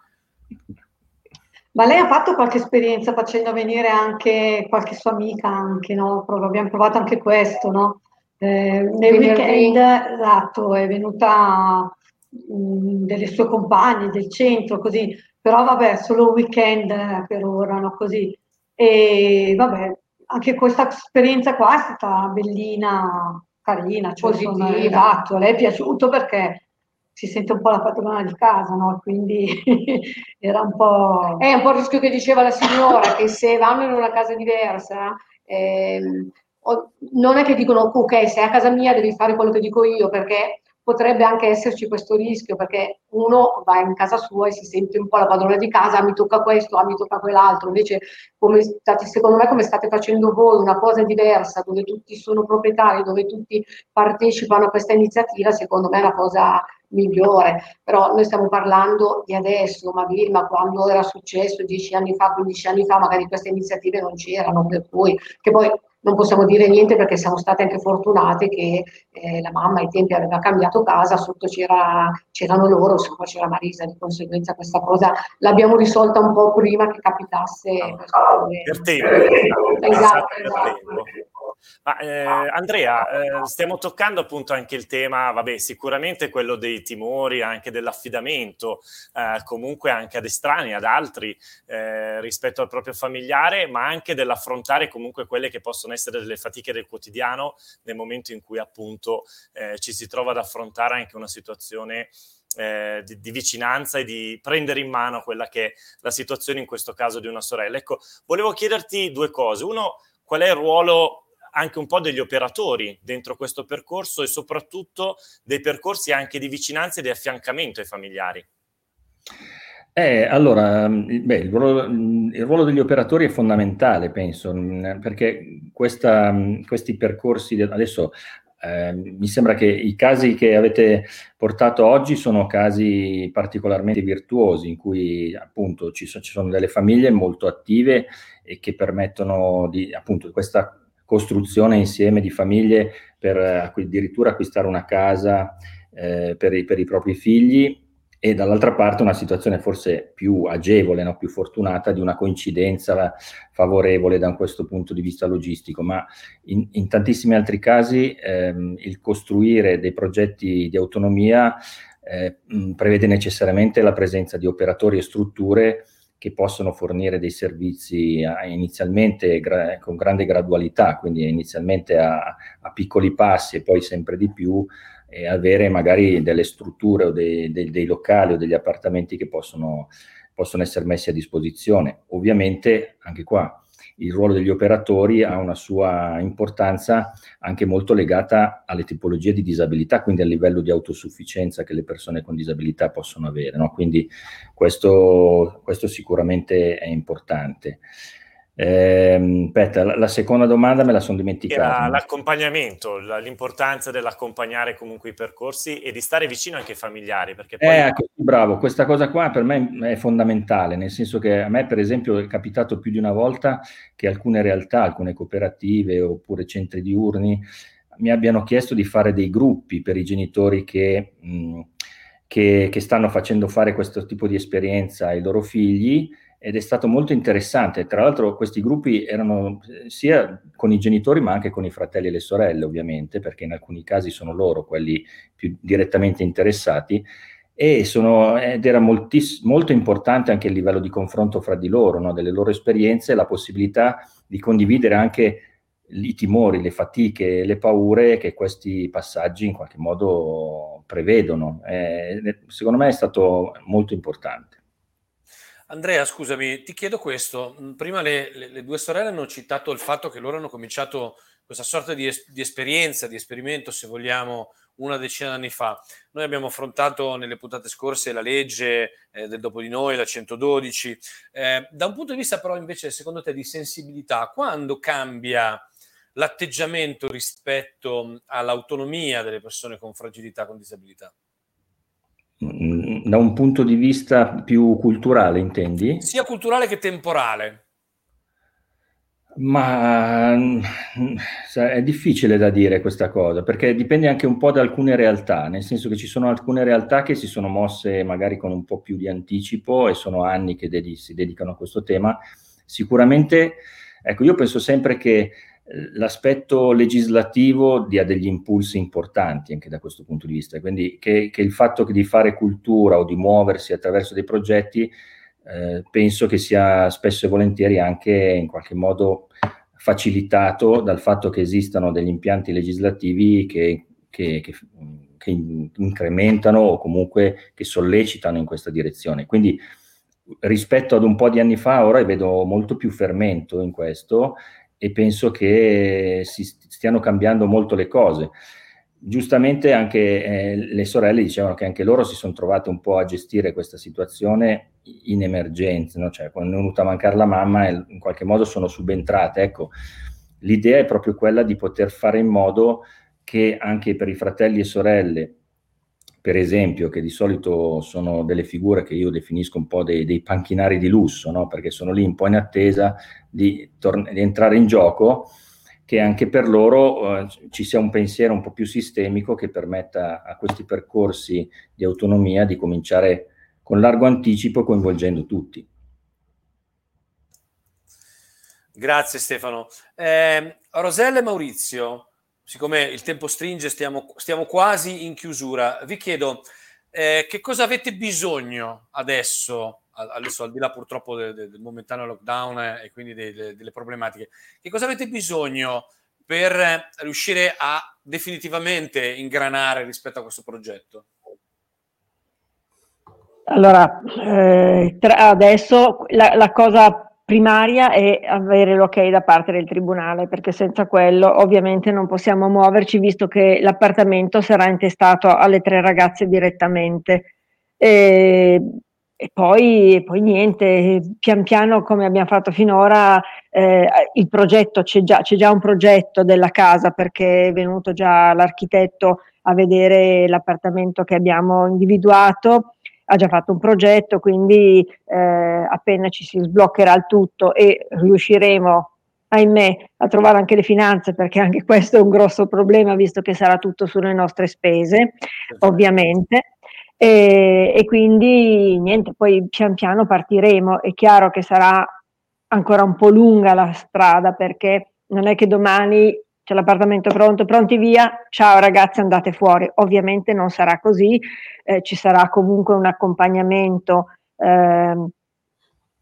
Ma lei ha fatto qualche esperienza facendo venire anche qualche sua amica, anche, no? Abbiamo provato anche questo, no? Eh, nel weekend, esatto, è venuta mh, delle sue compagne del centro, così, però vabbè, solo un weekend per ora, no? Così. E vabbè, anche questa esperienza qua è stata bellina, carina, cioè, insomma, esatto, a lei è piaciuto perché si sente un po' la padrona di casa, no? Quindi era un po'... È un po' il rischio che diceva la signora, che se vanno in una casa diversa, ehm, non è che dicono ok, sei a casa mia devi fare quello che dico io, perché potrebbe anche esserci questo rischio perché uno va in casa sua e si sente un po' la padrona di casa, ah, mi tocca questo, ah, mi tocca quell'altro, invece state, secondo me come state facendo voi una cosa diversa dove tutti sono proprietari, dove tutti partecipano a questa iniziativa, secondo me è una cosa migliore, però noi stiamo parlando di adesso, ma Vilma quando era successo dieci anni fa, 15 anni fa, magari queste iniziative non c'erano, per cui che poi non possiamo dire niente perché siamo state anche fortunate che eh, la mamma ai tempi aveva cambiato casa, sotto c'era, c'erano loro, insomma c'era Marisa, di conseguenza questa cosa l'abbiamo risolta un po' prima che capitasse. Per tempo. Esatto, esatto. Ma, eh, Andrea, eh, stiamo toccando appunto anche il tema, vabbè, sicuramente quello dei timori, anche dell'affidamento, eh, comunque anche ad estranei, ad altri eh, rispetto al proprio familiare, ma anche dell'affrontare comunque quelle che possono essere delle fatiche del quotidiano nel momento in cui appunto eh, ci si trova ad affrontare anche una situazione eh, di, di, vicinanza e di prendere in mano quella che è la situazione in questo caso di una sorella. Ecco, volevo chiederti due cose. Uno, qual è il ruolo anche un po' degli operatori dentro questo percorso e soprattutto dei percorsi anche di vicinanza e di affiancamento ai familiari? Eh, allora, beh, il, ruolo, il, ruolo, degli operatori è fondamentale, penso, perché questa, questi percorsi, adesso eh, mi sembra che i casi che avete portato oggi sono casi particolarmente virtuosi, in cui appunto ci, so, ci sono delle famiglie molto attive e che permettono di, appunto, questa costruzione insieme di famiglie per addirittura acquistare una casa eh, per, i, per, i, propri figli e dall'altra parte una situazione forse più agevole, no? più fortunata di una coincidenza favorevole da questo punto di vista logistico, ma in, in tantissimi altri casi ehm, il costruire dei progetti di autonomia eh, prevede necessariamente la presenza di operatori e strutture che possono fornire dei servizi inizialmente gra- con grande gradualità, quindi inizialmente a, a, piccoli passi e poi sempre di più, e avere magari delle strutture o dei, dei, dei locali o degli appartamenti che possono, possono essere messi a disposizione. Ovviamente anche qua il ruolo degli operatori ha una sua importanza anche molto legata alle tipologie di disabilità, quindi al livello di autosufficienza che le persone con disabilità possono avere. No? Quindi questo, questo sicuramente è importante. Eh, aspetta, la, la, seconda domanda me la sono dimenticata. Era l'accompagnamento, la, l'importanza dell'accompagnare comunque i percorsi e di stare vicino anche ai familiari. Perché poi... Eh, bravo, questa cosa qua per me è fondamentale, nel senso che a me per esempio è capitato più di una volta che alcune realtà, alcune cooperative oppure centri diurni mi abbiano chiesto di fare dei gruppi per i genitori che, mh, che, che stanno facendo fare questo tipo di esperienza ai loro figli ed è stato molto interessante. Tra l'altro questi gruppi erano eh, sia con i genitori ma anche con i fratelli e le sorelle ovviamente, perché in alcuni casi sono loro quelli più direttamente interessati sono, ed era moltiss- molto importante anche il livello di confronto fra di loro, no? delle loro esperienze, la possibilità di condividere anche i timori, le fatiche, le paure che questi passaggi in qualche modo prevedono. Eh, secondo me è stato molto importante. Andrea, scusami, ti chiedo questo. Mm, prima le, le, le, due sorelle hanno citato il fatto che loro hanno cominciato questa sorta di, es- di esperienza, di esperimento, se vogliamo, una decina di anni fa. Noi abbiamo affrontato nelle puntate scorse la legge eh, del dopo di noi, la 112. Eh, da un punto di vista però invece, secondo te, di sensibilità, quando cambia l'atteggiamento rispetto all'autonomia delle persone con fragilità, con disabilità? Mm, da un punto di vista più culturale, intendi? Sia culturale che temporale. Ma è difficile da dire questa cosa, perché dipende anche un po' da alcune realtà, nel senso che ci sono alcune realtà che si sono mosse magari con un po' più di anticipo e sono anni che dedi- si dedicano a questo tema. Sicuramente, ecco, io penso sempre che l'aspetto legislativo dia degli impulsi importanti anche da questo punto di vista, quindi che, che il fatto di fare cultura o di muoversi attraverso dei progetti eh, penso che sia spesso e volentieri anche in qualche modo facilitato dal fatto che esistano degli impianti legislativi che, che, che, che incrementano o comunque che sollecitano in questa direzione. Quindi rispetto ad un po' di anni fa ora vedo molto più fermento in questo e penso che si stiano cambiando molto le cose giustamente anche eh, le sorelle dicevano che anche loro si sono trovate un po' a gestire questa situazione in emergenza, no? cioè quando è venuta a mancare la mamma in qualche modo sono subentrate. Ecco, l'idea è proprio quella di poter fare in modo che anche per i fratelli e sorelle, per esempio, che di solito sono delle figure che io definisco un po' dei, dei panchinari di lusso, no? perché sono lì un po' in attesa di, tor- di entrare in gioco, che anche per loro eh, ci sia un pensiero un po' più sistemico che permetta a questi percorsi di autonomia di cominciare con largo anticipo coinvolgendo tutti. Grazie Stefano. Eh, Rosella e Maurizio, siccome il tempo stringe, stiamo, stiamo quasi in chiusura, vi chiedo eh, che cosa avete bisogno adesso adesso al di là purtroppo del, del momentaneo lockdown e quindi delle, delle problematiche, che cosa avete bisogno per riuscire a definitivamente ingranare rispetto a questo progetto? Allora, eh, adesso la, la, cosa primaria è avere l'ok da parte del tribunale, perché senza quello ovviamente non possiamo muoverci, visto che l'appartamento sarà intestato alle tre ragazze direttamente. E e poi, poi, niente, pian piano come abbiamo fatto finora, eh, il progetto c'è già, c'è già un progetto della casa perché è venuto già l'architetto a vedere l'appartamento che abbiamo individuato, ha già fatto un progetto, quindi eh, appena ci si sbloccherà il tutto e riusciremo, ahimè, a trovare anche le finanze perché anche questo è un grosso problema visto che sarà tutto sulle nostre spese, ovviamente e, e quindi niente, poi pian piano partiremo. È chiaro che sarà ancora un po' lunga la strada perché non è che domani c'è l'appartamento pronto, pronti via, ciao ragazzi andate fuori. Ovviamente non sarà così, eh, ci sarà comunque un accompagnamento eh,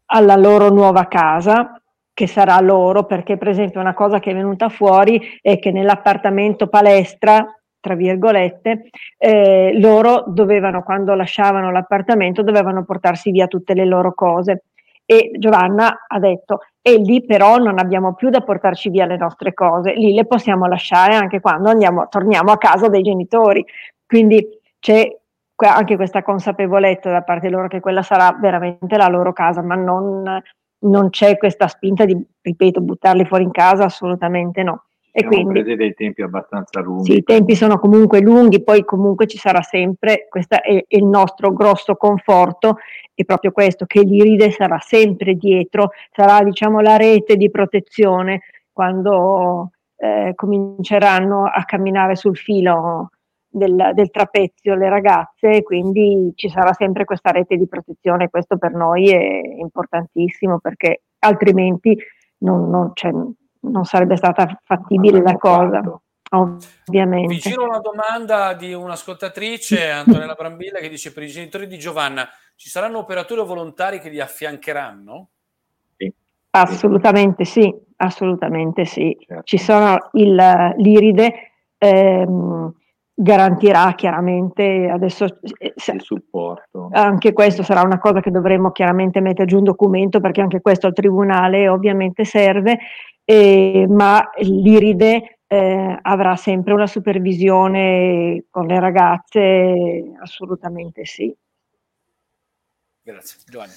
alla loro nuova casa che sarà loro perché per esempio una cosa che è venuta fuori è che nell'appartamento palestra tra virgolette, eh, loro dovevano, quando lasciavano l'appartamento, dovevano portarsi via tutte le loro cose. E Giovanna ha detto, e lì però non abbiamo più da portarci via le nostre cose, lì le possiamo lasciare anche quando andiamo, torniamo a casa dei genitori. Quindi c'è anche questa consapevolezza da parte loro che quella sarà veramente la loro casa, ma non, non c'è questa spinta di, ripeto, buttarli fuori in casa, assolutamente no. E quindi prese dei tempi abbastanza lunghi. Sì, i tempi sono comunque lunghi, poi comunque ci sarà sempre, questo è, è il nostro grosso conforto, è proprio questo, che l'Iride sarà sempre dietro, sarà diciamo la rete di protezione quando eh, cominceranno a camminare sul filo del, del, trapezio le ragazze, quindi ci sarà sempre questa rete di protezione, questo per noi è importantissimo perché altrimenti non, non, cioè, non sarebbe stata fattibile la cosa. Ovviamente. Vi giro una domanda di un'ascoltatrice, Antonella Brambilla, che dice per i genitori di Giovanna, ci saranno operatori o volontari che li affiancheranno? Sì. Assolutamente sì, assolutamente sì. Certo. Ci sono il, l'Iride, ehm, garantirà chiaramente adesso eh, il supporto. Anche questo sarà una cosa che dovremo chiaramente mettere giù un documento perché anche questo al tribunale ovviamente serve eh, ma l'Iride eh, avrà sempre una supervisione con le ragazze, assolutamente sì. Grazie. Giovanni.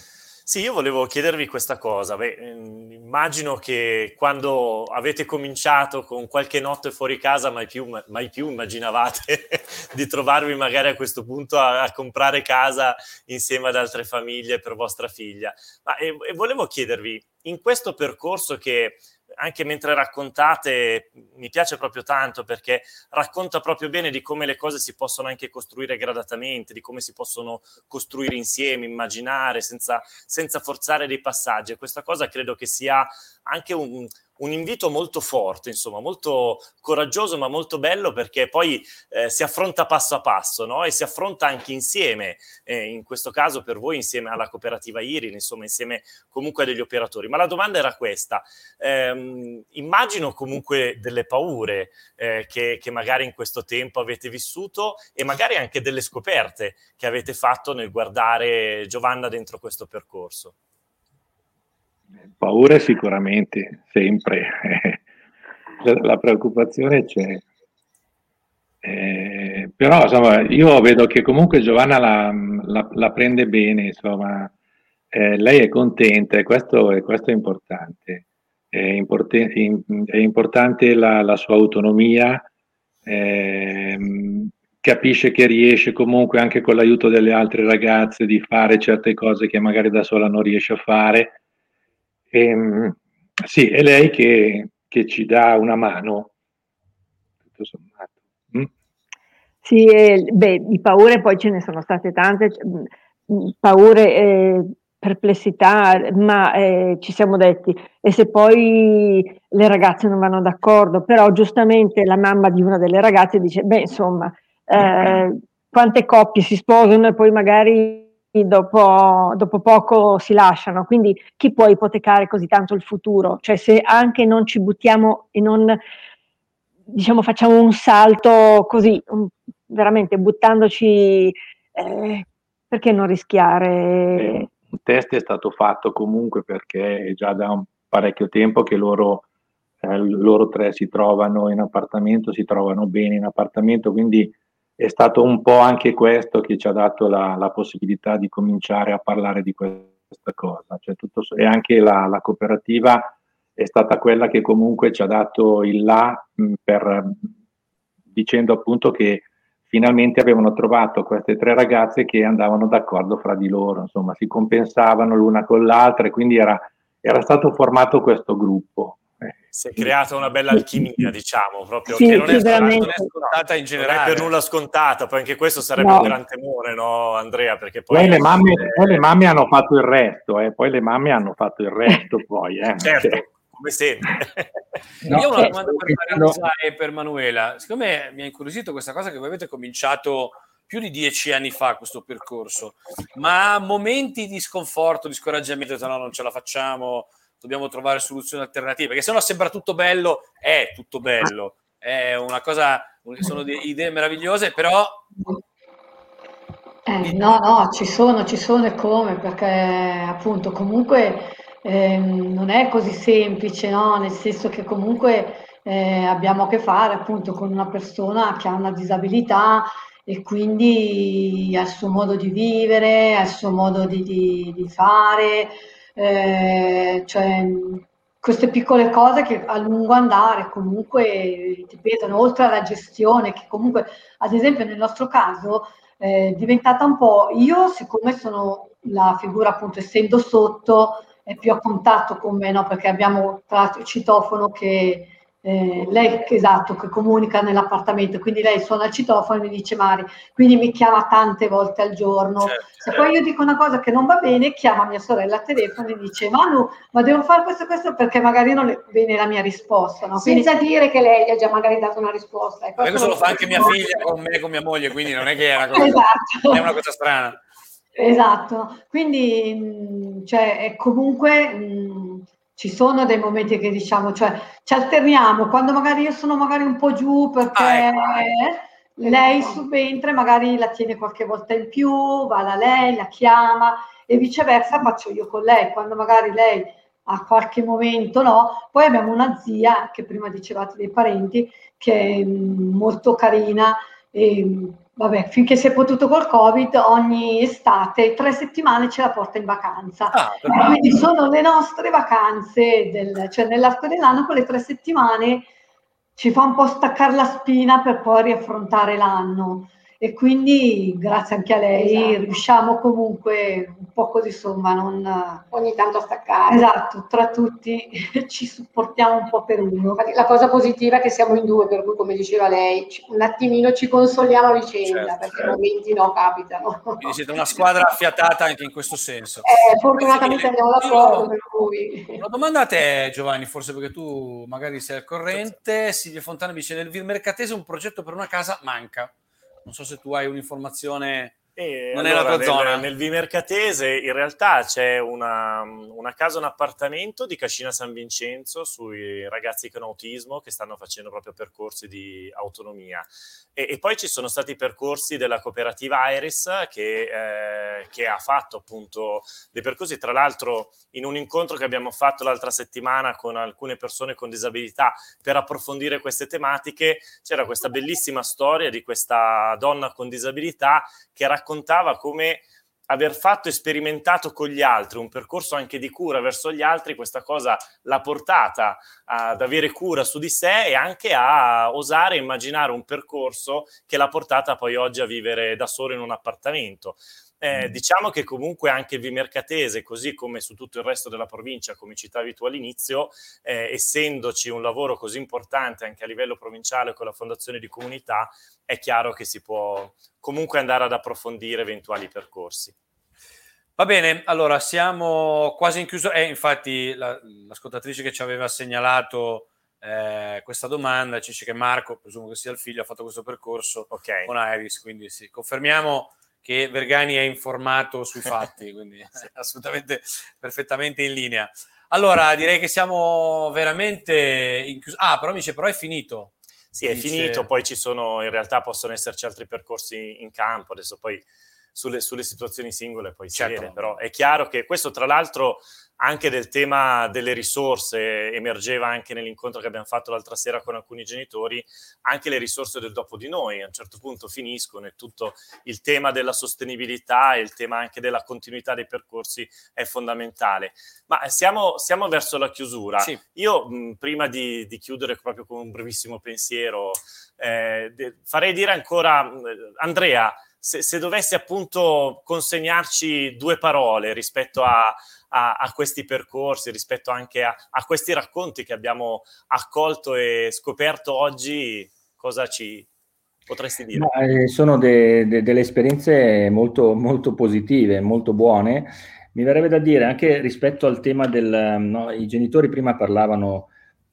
Sì, io volevo chiedervi questa cosa. Beh, ehm, immagino che quando avete cominciato con qualche notte fuori casa, mai più, mai più immaginavate di trovarvi magari a questo punto a, a, comprare casa insieme ad altre famiglie per vostra figlia. Ma e, e volevo chiedervi, in questo percorso che anche mentre raccontate mi piace proprio tanto perché racconta proprio bene di come le cose si possono anche costruire gradatamente, di come si possono costruire insieme, immaginare senza, senza forzare dei passaggi. E questa cosa credo che sia anche un, un invito molto forte, insomma, molto coraggioso, ma molto bello perché poi eh, si affronta passo a passo, no? E si affronta anche insieme, eh, in questo caso per voi insieme alla cooperativa IRIL, insomma, insieme comunque a degli operatori. Ma la domanda era questa: ehm, immagino comunque delle paure eh, che, che magari in questo tempo avete vissuto e magari anche delle scoperte che avete fatto nel guardare Giovanna dentro questo percorso. Paure sicuramente, sempre. la preoccupazione c'è. Eh, però insomma, io vedo che comunque Giovanna la, la, la prende bene, insomma, eh, lei è contenta e questo, e questo è importante. È, import- è importante la, la, sua autonomia, eh, capisce che riesce comunque anche con l'aiuto delle altre ragazze di fare certe cose che magari da sola non riesce a fare e, ehm, sì, è lei che, che, ci dà una mano, tutto sommato. Mm? Sì, eh, beh, di paure poi ce ne sono state tante, mm, paure, eh, perplessità, ma eh, ci siamo detti, e se poi le ragazze non vanno d'accordo, però giustamente la mamma di una delle ragazze dice, beh, insomma, eh, quante coppie si sposano e poi magari dopo, dopo, poco si lasciano, quindi chi può ipotecare così tanto il futuro? Cioè se anche non ci buttiamo e non diciamo facciamo un salto così, un, veramente buttandoci, eh, perché non rischiare? Un test è stato fatto comunque perché è già da parecchio tempo che loro, eh, loro tre si trovano in appartamento, si trovano bene in appartamento, quindi è stato un po' anche questo che ci ha dato la, la possibilità di cominciare a parlare di questa cosa. Cioè tutto, e anche la, la, cooperativa è stata quella che comunque ci ha dato il là per, dicendo appunto che finalmente avevano trovato queste tre ragazze che andavano d'accordo fra di loro, insomma si compensavano l'una con l'altra e quindi era, era stato formato questo gruppo si è creata una bella alchimia, diciamo, proprio sì, che non è, scontata, non è, scontata in generale. Non è per nulla scontata, poi anche questo sarebbe no. un gran temore, no, Andrea? Perché poi, poi, le, mamme, è... poi le mamme hanno fatto il resto, eh, poi le mamme hanno fatto il resto, poi. Eh, certo, come sempre. no, Io ho una domanda per Maria e per Manuela. Secondo me mi ha incuriosito questa cosa che voi avete cominciato più di dieci anni fa questo percorso, ma momenti di sconforto, di scoraggiamento, no, non ce la facciamo, dobbiamo trovare soluzioni alternative, perché se no sembra tutto bello, è tutto bello, è una cosa, sono idee meravigliose, però... Eh, no, no, ci sono, ci sono e come, perché appunto comunque eh, non è così semplice, no? nel senso che comunque eh, abbiamo a che fare appunto con una persona che ha una disabilità e quindi ha il suo modo di vivere, ha il suo modo di, di, di fare, eh, cioè, queste piccole cose che a lungo andare comunque ti pesano, oltre alla gestione, che comunque, ad esempio nel nostro caso, eh, è diventata un po', io siccome sono la figura appunto essendo sotto, è più a contatto con me, no? perché abbiamo tra l'altro il citofono che eh, lei esatto, che comunica nell'appartamento, quindi lei suona il citofono e mi dice Mari, quindi mi chiama tante volte al giorno. Certo, Se certo. poi io dico una cosa che non va bene, chiama mia sorella al telefono e dice Manu, ma devo fare questo e questo perché magari non le viene la mia risposta. No? Quindi, Senza dire che lei ha già magari dato una risposta. E questo lo fa anche mia figlia con me, con mia moglie, quindi non è che è una cosa, esatto. è una cosa strana. Esatto, quindi mh, cioè, è comunque... Mh, ci sono dei momenti che diciamo, cioè ci alterniamo, quando magari io sono magari un po' giù perché ah, ecco. lei subentra e magari la tiene qualche volta in più, va da lei, la chiama e viceversa faccio io con lei, quando magari lei ha qualche momento no, poi abbiamo una zia che prima dicevate dei parenti che è molto carina e vabbè, finché si è potuto col Covid, ogni estate, tre settimane ce la porta in vacanza. Ah, quindi sono le nostre vacanze, del, cioè nell'arco dell'anno, quelle tre settimane ci fa un po' staccare la spina per poi riaffrontare l'anno. E quindi grazie anche a lei esatto. riusciamo comunque un po' così insomma non ogni tanto a staccare esatto tra tutti ci supportiamo un po' per uno. La cosa positiva è che siamo in due per cui come diceva lei un attimino ci consoliamo a vicenda certo, perché certo. momenti no capitano. Quindi siete una squadra affiatata anche in questo senso. Eh, fortunatamente andiamo d'accordo per cui. una domanda a te Giovanni forse perché tu magari sei al corrente. Silvia Fontana dice nel Vil Mercatese un progetto per una casa manca non so se tu hai un'informazione e non allora, è la tua nel, zona. Nel Vimercatese in realtà c'è una, una, casa, un appartamento di Cascina San Vincenzo sui ragazzi con autismo che stanno facendo proprio percorsi di autonomia. E, e poi ci sono stati percorsi della cooperativa Iris che, eh, che, ha fatto appunto dei percorsi, tra l'altro in un incontro che abbiamo fatto l'altra settimana con alcune persone con disabilità per approfondire queste tematiche, c'era questa bellissima storia di questa donna con disabilità che raccontava come aver fatto e sperimentato con gli altri un percorso anche di cura verso gli altri, questa cosa l'ha portata ad avere cura su di sé e anche a osare immaginare un percorso che l'ha portata poi oggi a vivere da solo in un appartamento. Eh, mm. diciamo che comunque anche il Vimercatese, così come su tutto il resto della provincia, come citavi tu all'inizio, eh, essendoci un lavoro così importante anche a livello provinciale con la fondazione di comunità, è chiaro che si può comunque andare ad approfondire eventuali percorsi. Va bene, allora siamo quasi in chiusura. Eh, infatti la, l'ascoltatrice che ci aveva segnalato eh, questa domanda ci dice che Marco, presumo che sia il figlio, ha fatto questo percorso okay. con Iris, quindi sì, confermiamo che Vergani è informato sui fatti, quindi assolutamente perfettamente in linea. Allora, direi che siamo veramente in chiusura. Ah, però mi dice, però è finito. Sì, è dice... finito, poi ci sono, in realtà possono esserci altri percorsi in campo, adesso poi sulle, sulle situazioni singole poi certo. si vede, però è chiaro che questo tra l'altro anche del tema delle risorse emergeva anche nell'incontro che abbiamo fatto l'altra sera con alcuni genitori, anche le risorse del dopo di noi a un certo punto finiscono e tutto il tema della sostenibilità e il tema anche della continuità dei percorsi è fondamentale. Ma siamo, siamo verso la chiusura. Sì. Io mh, prima di, di, chiudere proprio con un brevissimo pensiero, eh, de- farei dire ancora, Andrea, se, se dovessi appunto consegnarci due parole rispetto a a, a questi percorsi, rispetto anche a, a, questi racconti che abbiamo accolto e scoperto oggi, cosa ci potresti dire? Ma, eh, sono de, de, delle esperienze molto, molto positive, molto buone. Mi verrebbe da dire anche rispetto al tema del... No, I genitori prima parlavano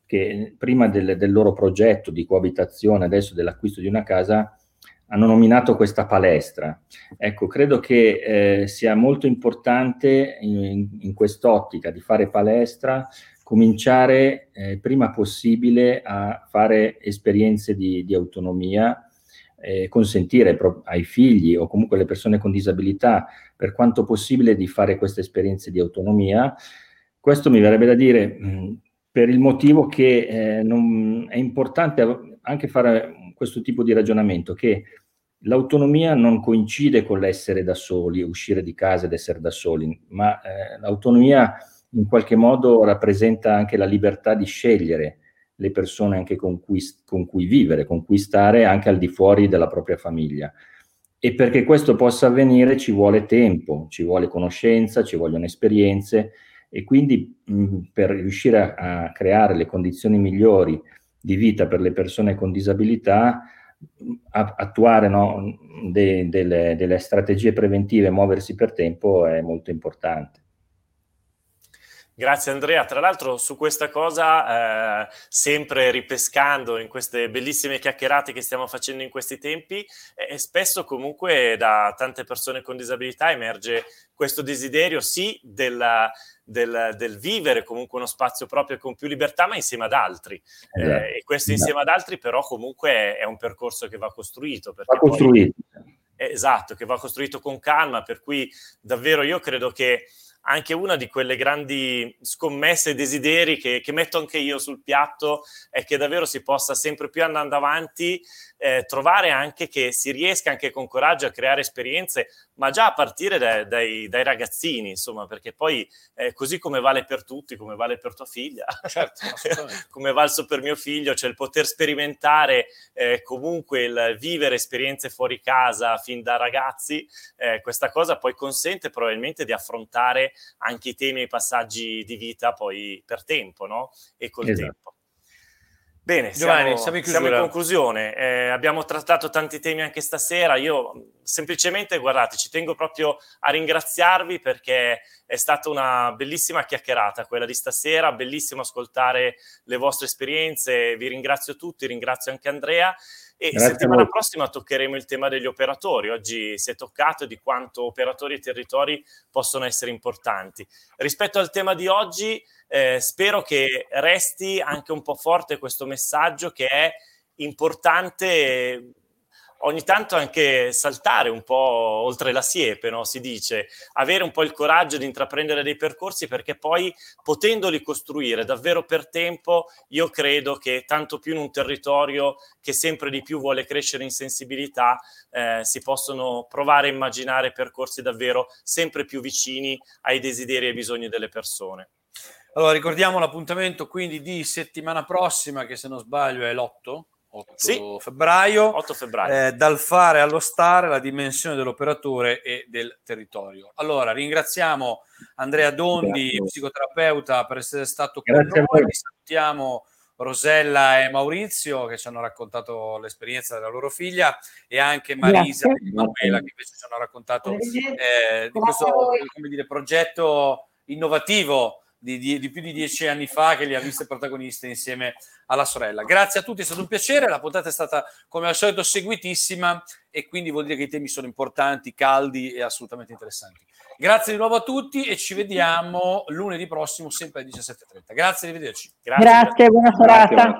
che prima del, del loro progetto di coabitazione, adesso dell'acquisto di una casa, hanno nominato questa palestra. Ecco, credo che eh, sia molto importante in, in, quest'ottica di fare palestra cominciare eh, prima possibile a fare esperienze di, di autonomia, eh, consentire pro- ai figli o comunque alle persone con disabilità per quanto possibile di fare queste esperienze di autonomia. Questo mi verrebbe da dire mh, per il motivo che eh, non, è importante anche fare questo tipo di ragionamento, che l'autonomia non coincide con l'essere da soli, uscire di casa ed essere da soli, ma eh, l'autonomia in qualche modo rappresenta anche la libertà di scegliere le persone anche con cui, con cui vivere, con cui stare anche al di fuori della propria famiglia. E perché questo possa avvenire ci vuole tempo, ci vuole conoscenza, ci vogliono esperienze e quindi mh, per riuscire a, a creare le condizioni migliori di vita per le persone con disabilità, attuare no, de, delle, delle strategie preventive, muoversi per tempo è molto importante. Grazie Andrea, tra l'altro su questa cosa, eh, sempre ripescando in queste bellissime chiacchierate che stiamo facendo in questi tempi, eh, spesso comunque da tante persone con disabilità emerge questo desiderio sì della, del, del, vivere comunque uno spazio proprio con più libertà, ma insieme ad altri. Esatto. Eh, e questo insieme ad altri però comunque è, è un percorso che va costruito. Va costruito. Poi, esatto, che va costruito con calma, per cui davvero io credo che anche una di quelle grandi scommesse e desideri che, che metto anche io sul piatto è che davvero si possa sempre più andando avanti eh, trovare anche che si riesca anche con coraggio a creare esperienze, ma già a partire dai, dai, dai ragazzini, insomma, perché poi eh, così come vale per tutti, come vale per tua figlia, certo, come valso per mio figlio, cioè il poter sperimentare eh, comunque il vivere esperienze fuori casa fin da ragazzi, eh, questa cosa poi consente probabilmente di affrontare anche i temi e i passaggi di vita poi per tempo, no? E col esatto. tempo. Bene, Giovanni, siamo, in, siamo in conclusione. Eh, abbiamo trattato tanti temi anche stasera. Io semplicemente, guardate, ci tengo proprio a ringraziarvi perché è stata una bellissima chiacchierata quella di stasera, bellissimo ascoltare le vostre esperienze. Vi ringrazio tutti, ringrazio anche Andrea. E Grazie settimana prossima toccheremo il tema degli operatori. Oggi si è toccato di quanto operatori e territori possono essere importanti. Rispetto al tema di oggi, eh, spero che resti anche un po' forte questo messaggio che è importante ogni tanto anche saltare un po' oltre la siepe, no? si dice, avere un po' il coraggio di intraprendere dei percorsi perché poi potendoli costruire davvero per tempo, io credo che tanto più in un territorio che sempre di più vuole crescere in sensibilità, eh, si possono provare a immaginare percorsi davvero sempre più vicini ai desideri e ai bisogni delle persone. Allora, ricordiamo l'appuntamento quindi di settimana prossima, che se non sbaglio è l'8, 8 sì, febbraio, 8 febbraio. Eh, dal fare allo stare la dimensione dell'operatore e del territorio. Allora, ringraziamo Andrea Dondi, Grazie. psicoterapeuta, per essere stato con Grazie noi. Salutiamo Rosella e Maurizio che ci hanno raccontato l'esperienza della loro figlia e anche Marisa Grazie. e Manuela che invece ci hanno raccontato eh, di questo dire, progetto innovativo di, di, di, più di dieci anni fa che li ha viste protagoniste insieme alla sorella. Grazie a tutti, è stato un piacere, la puntata è stata come al solito seguitissima e quindi vuol dire che i temi sono importanti, caldi e assolutamente interessanti. Grazie di nuovo a tutti e ci vediamo lunedì prossimo sempre alle 17.30. Grazie, arrivederci. Grazie, Grazie buona serata.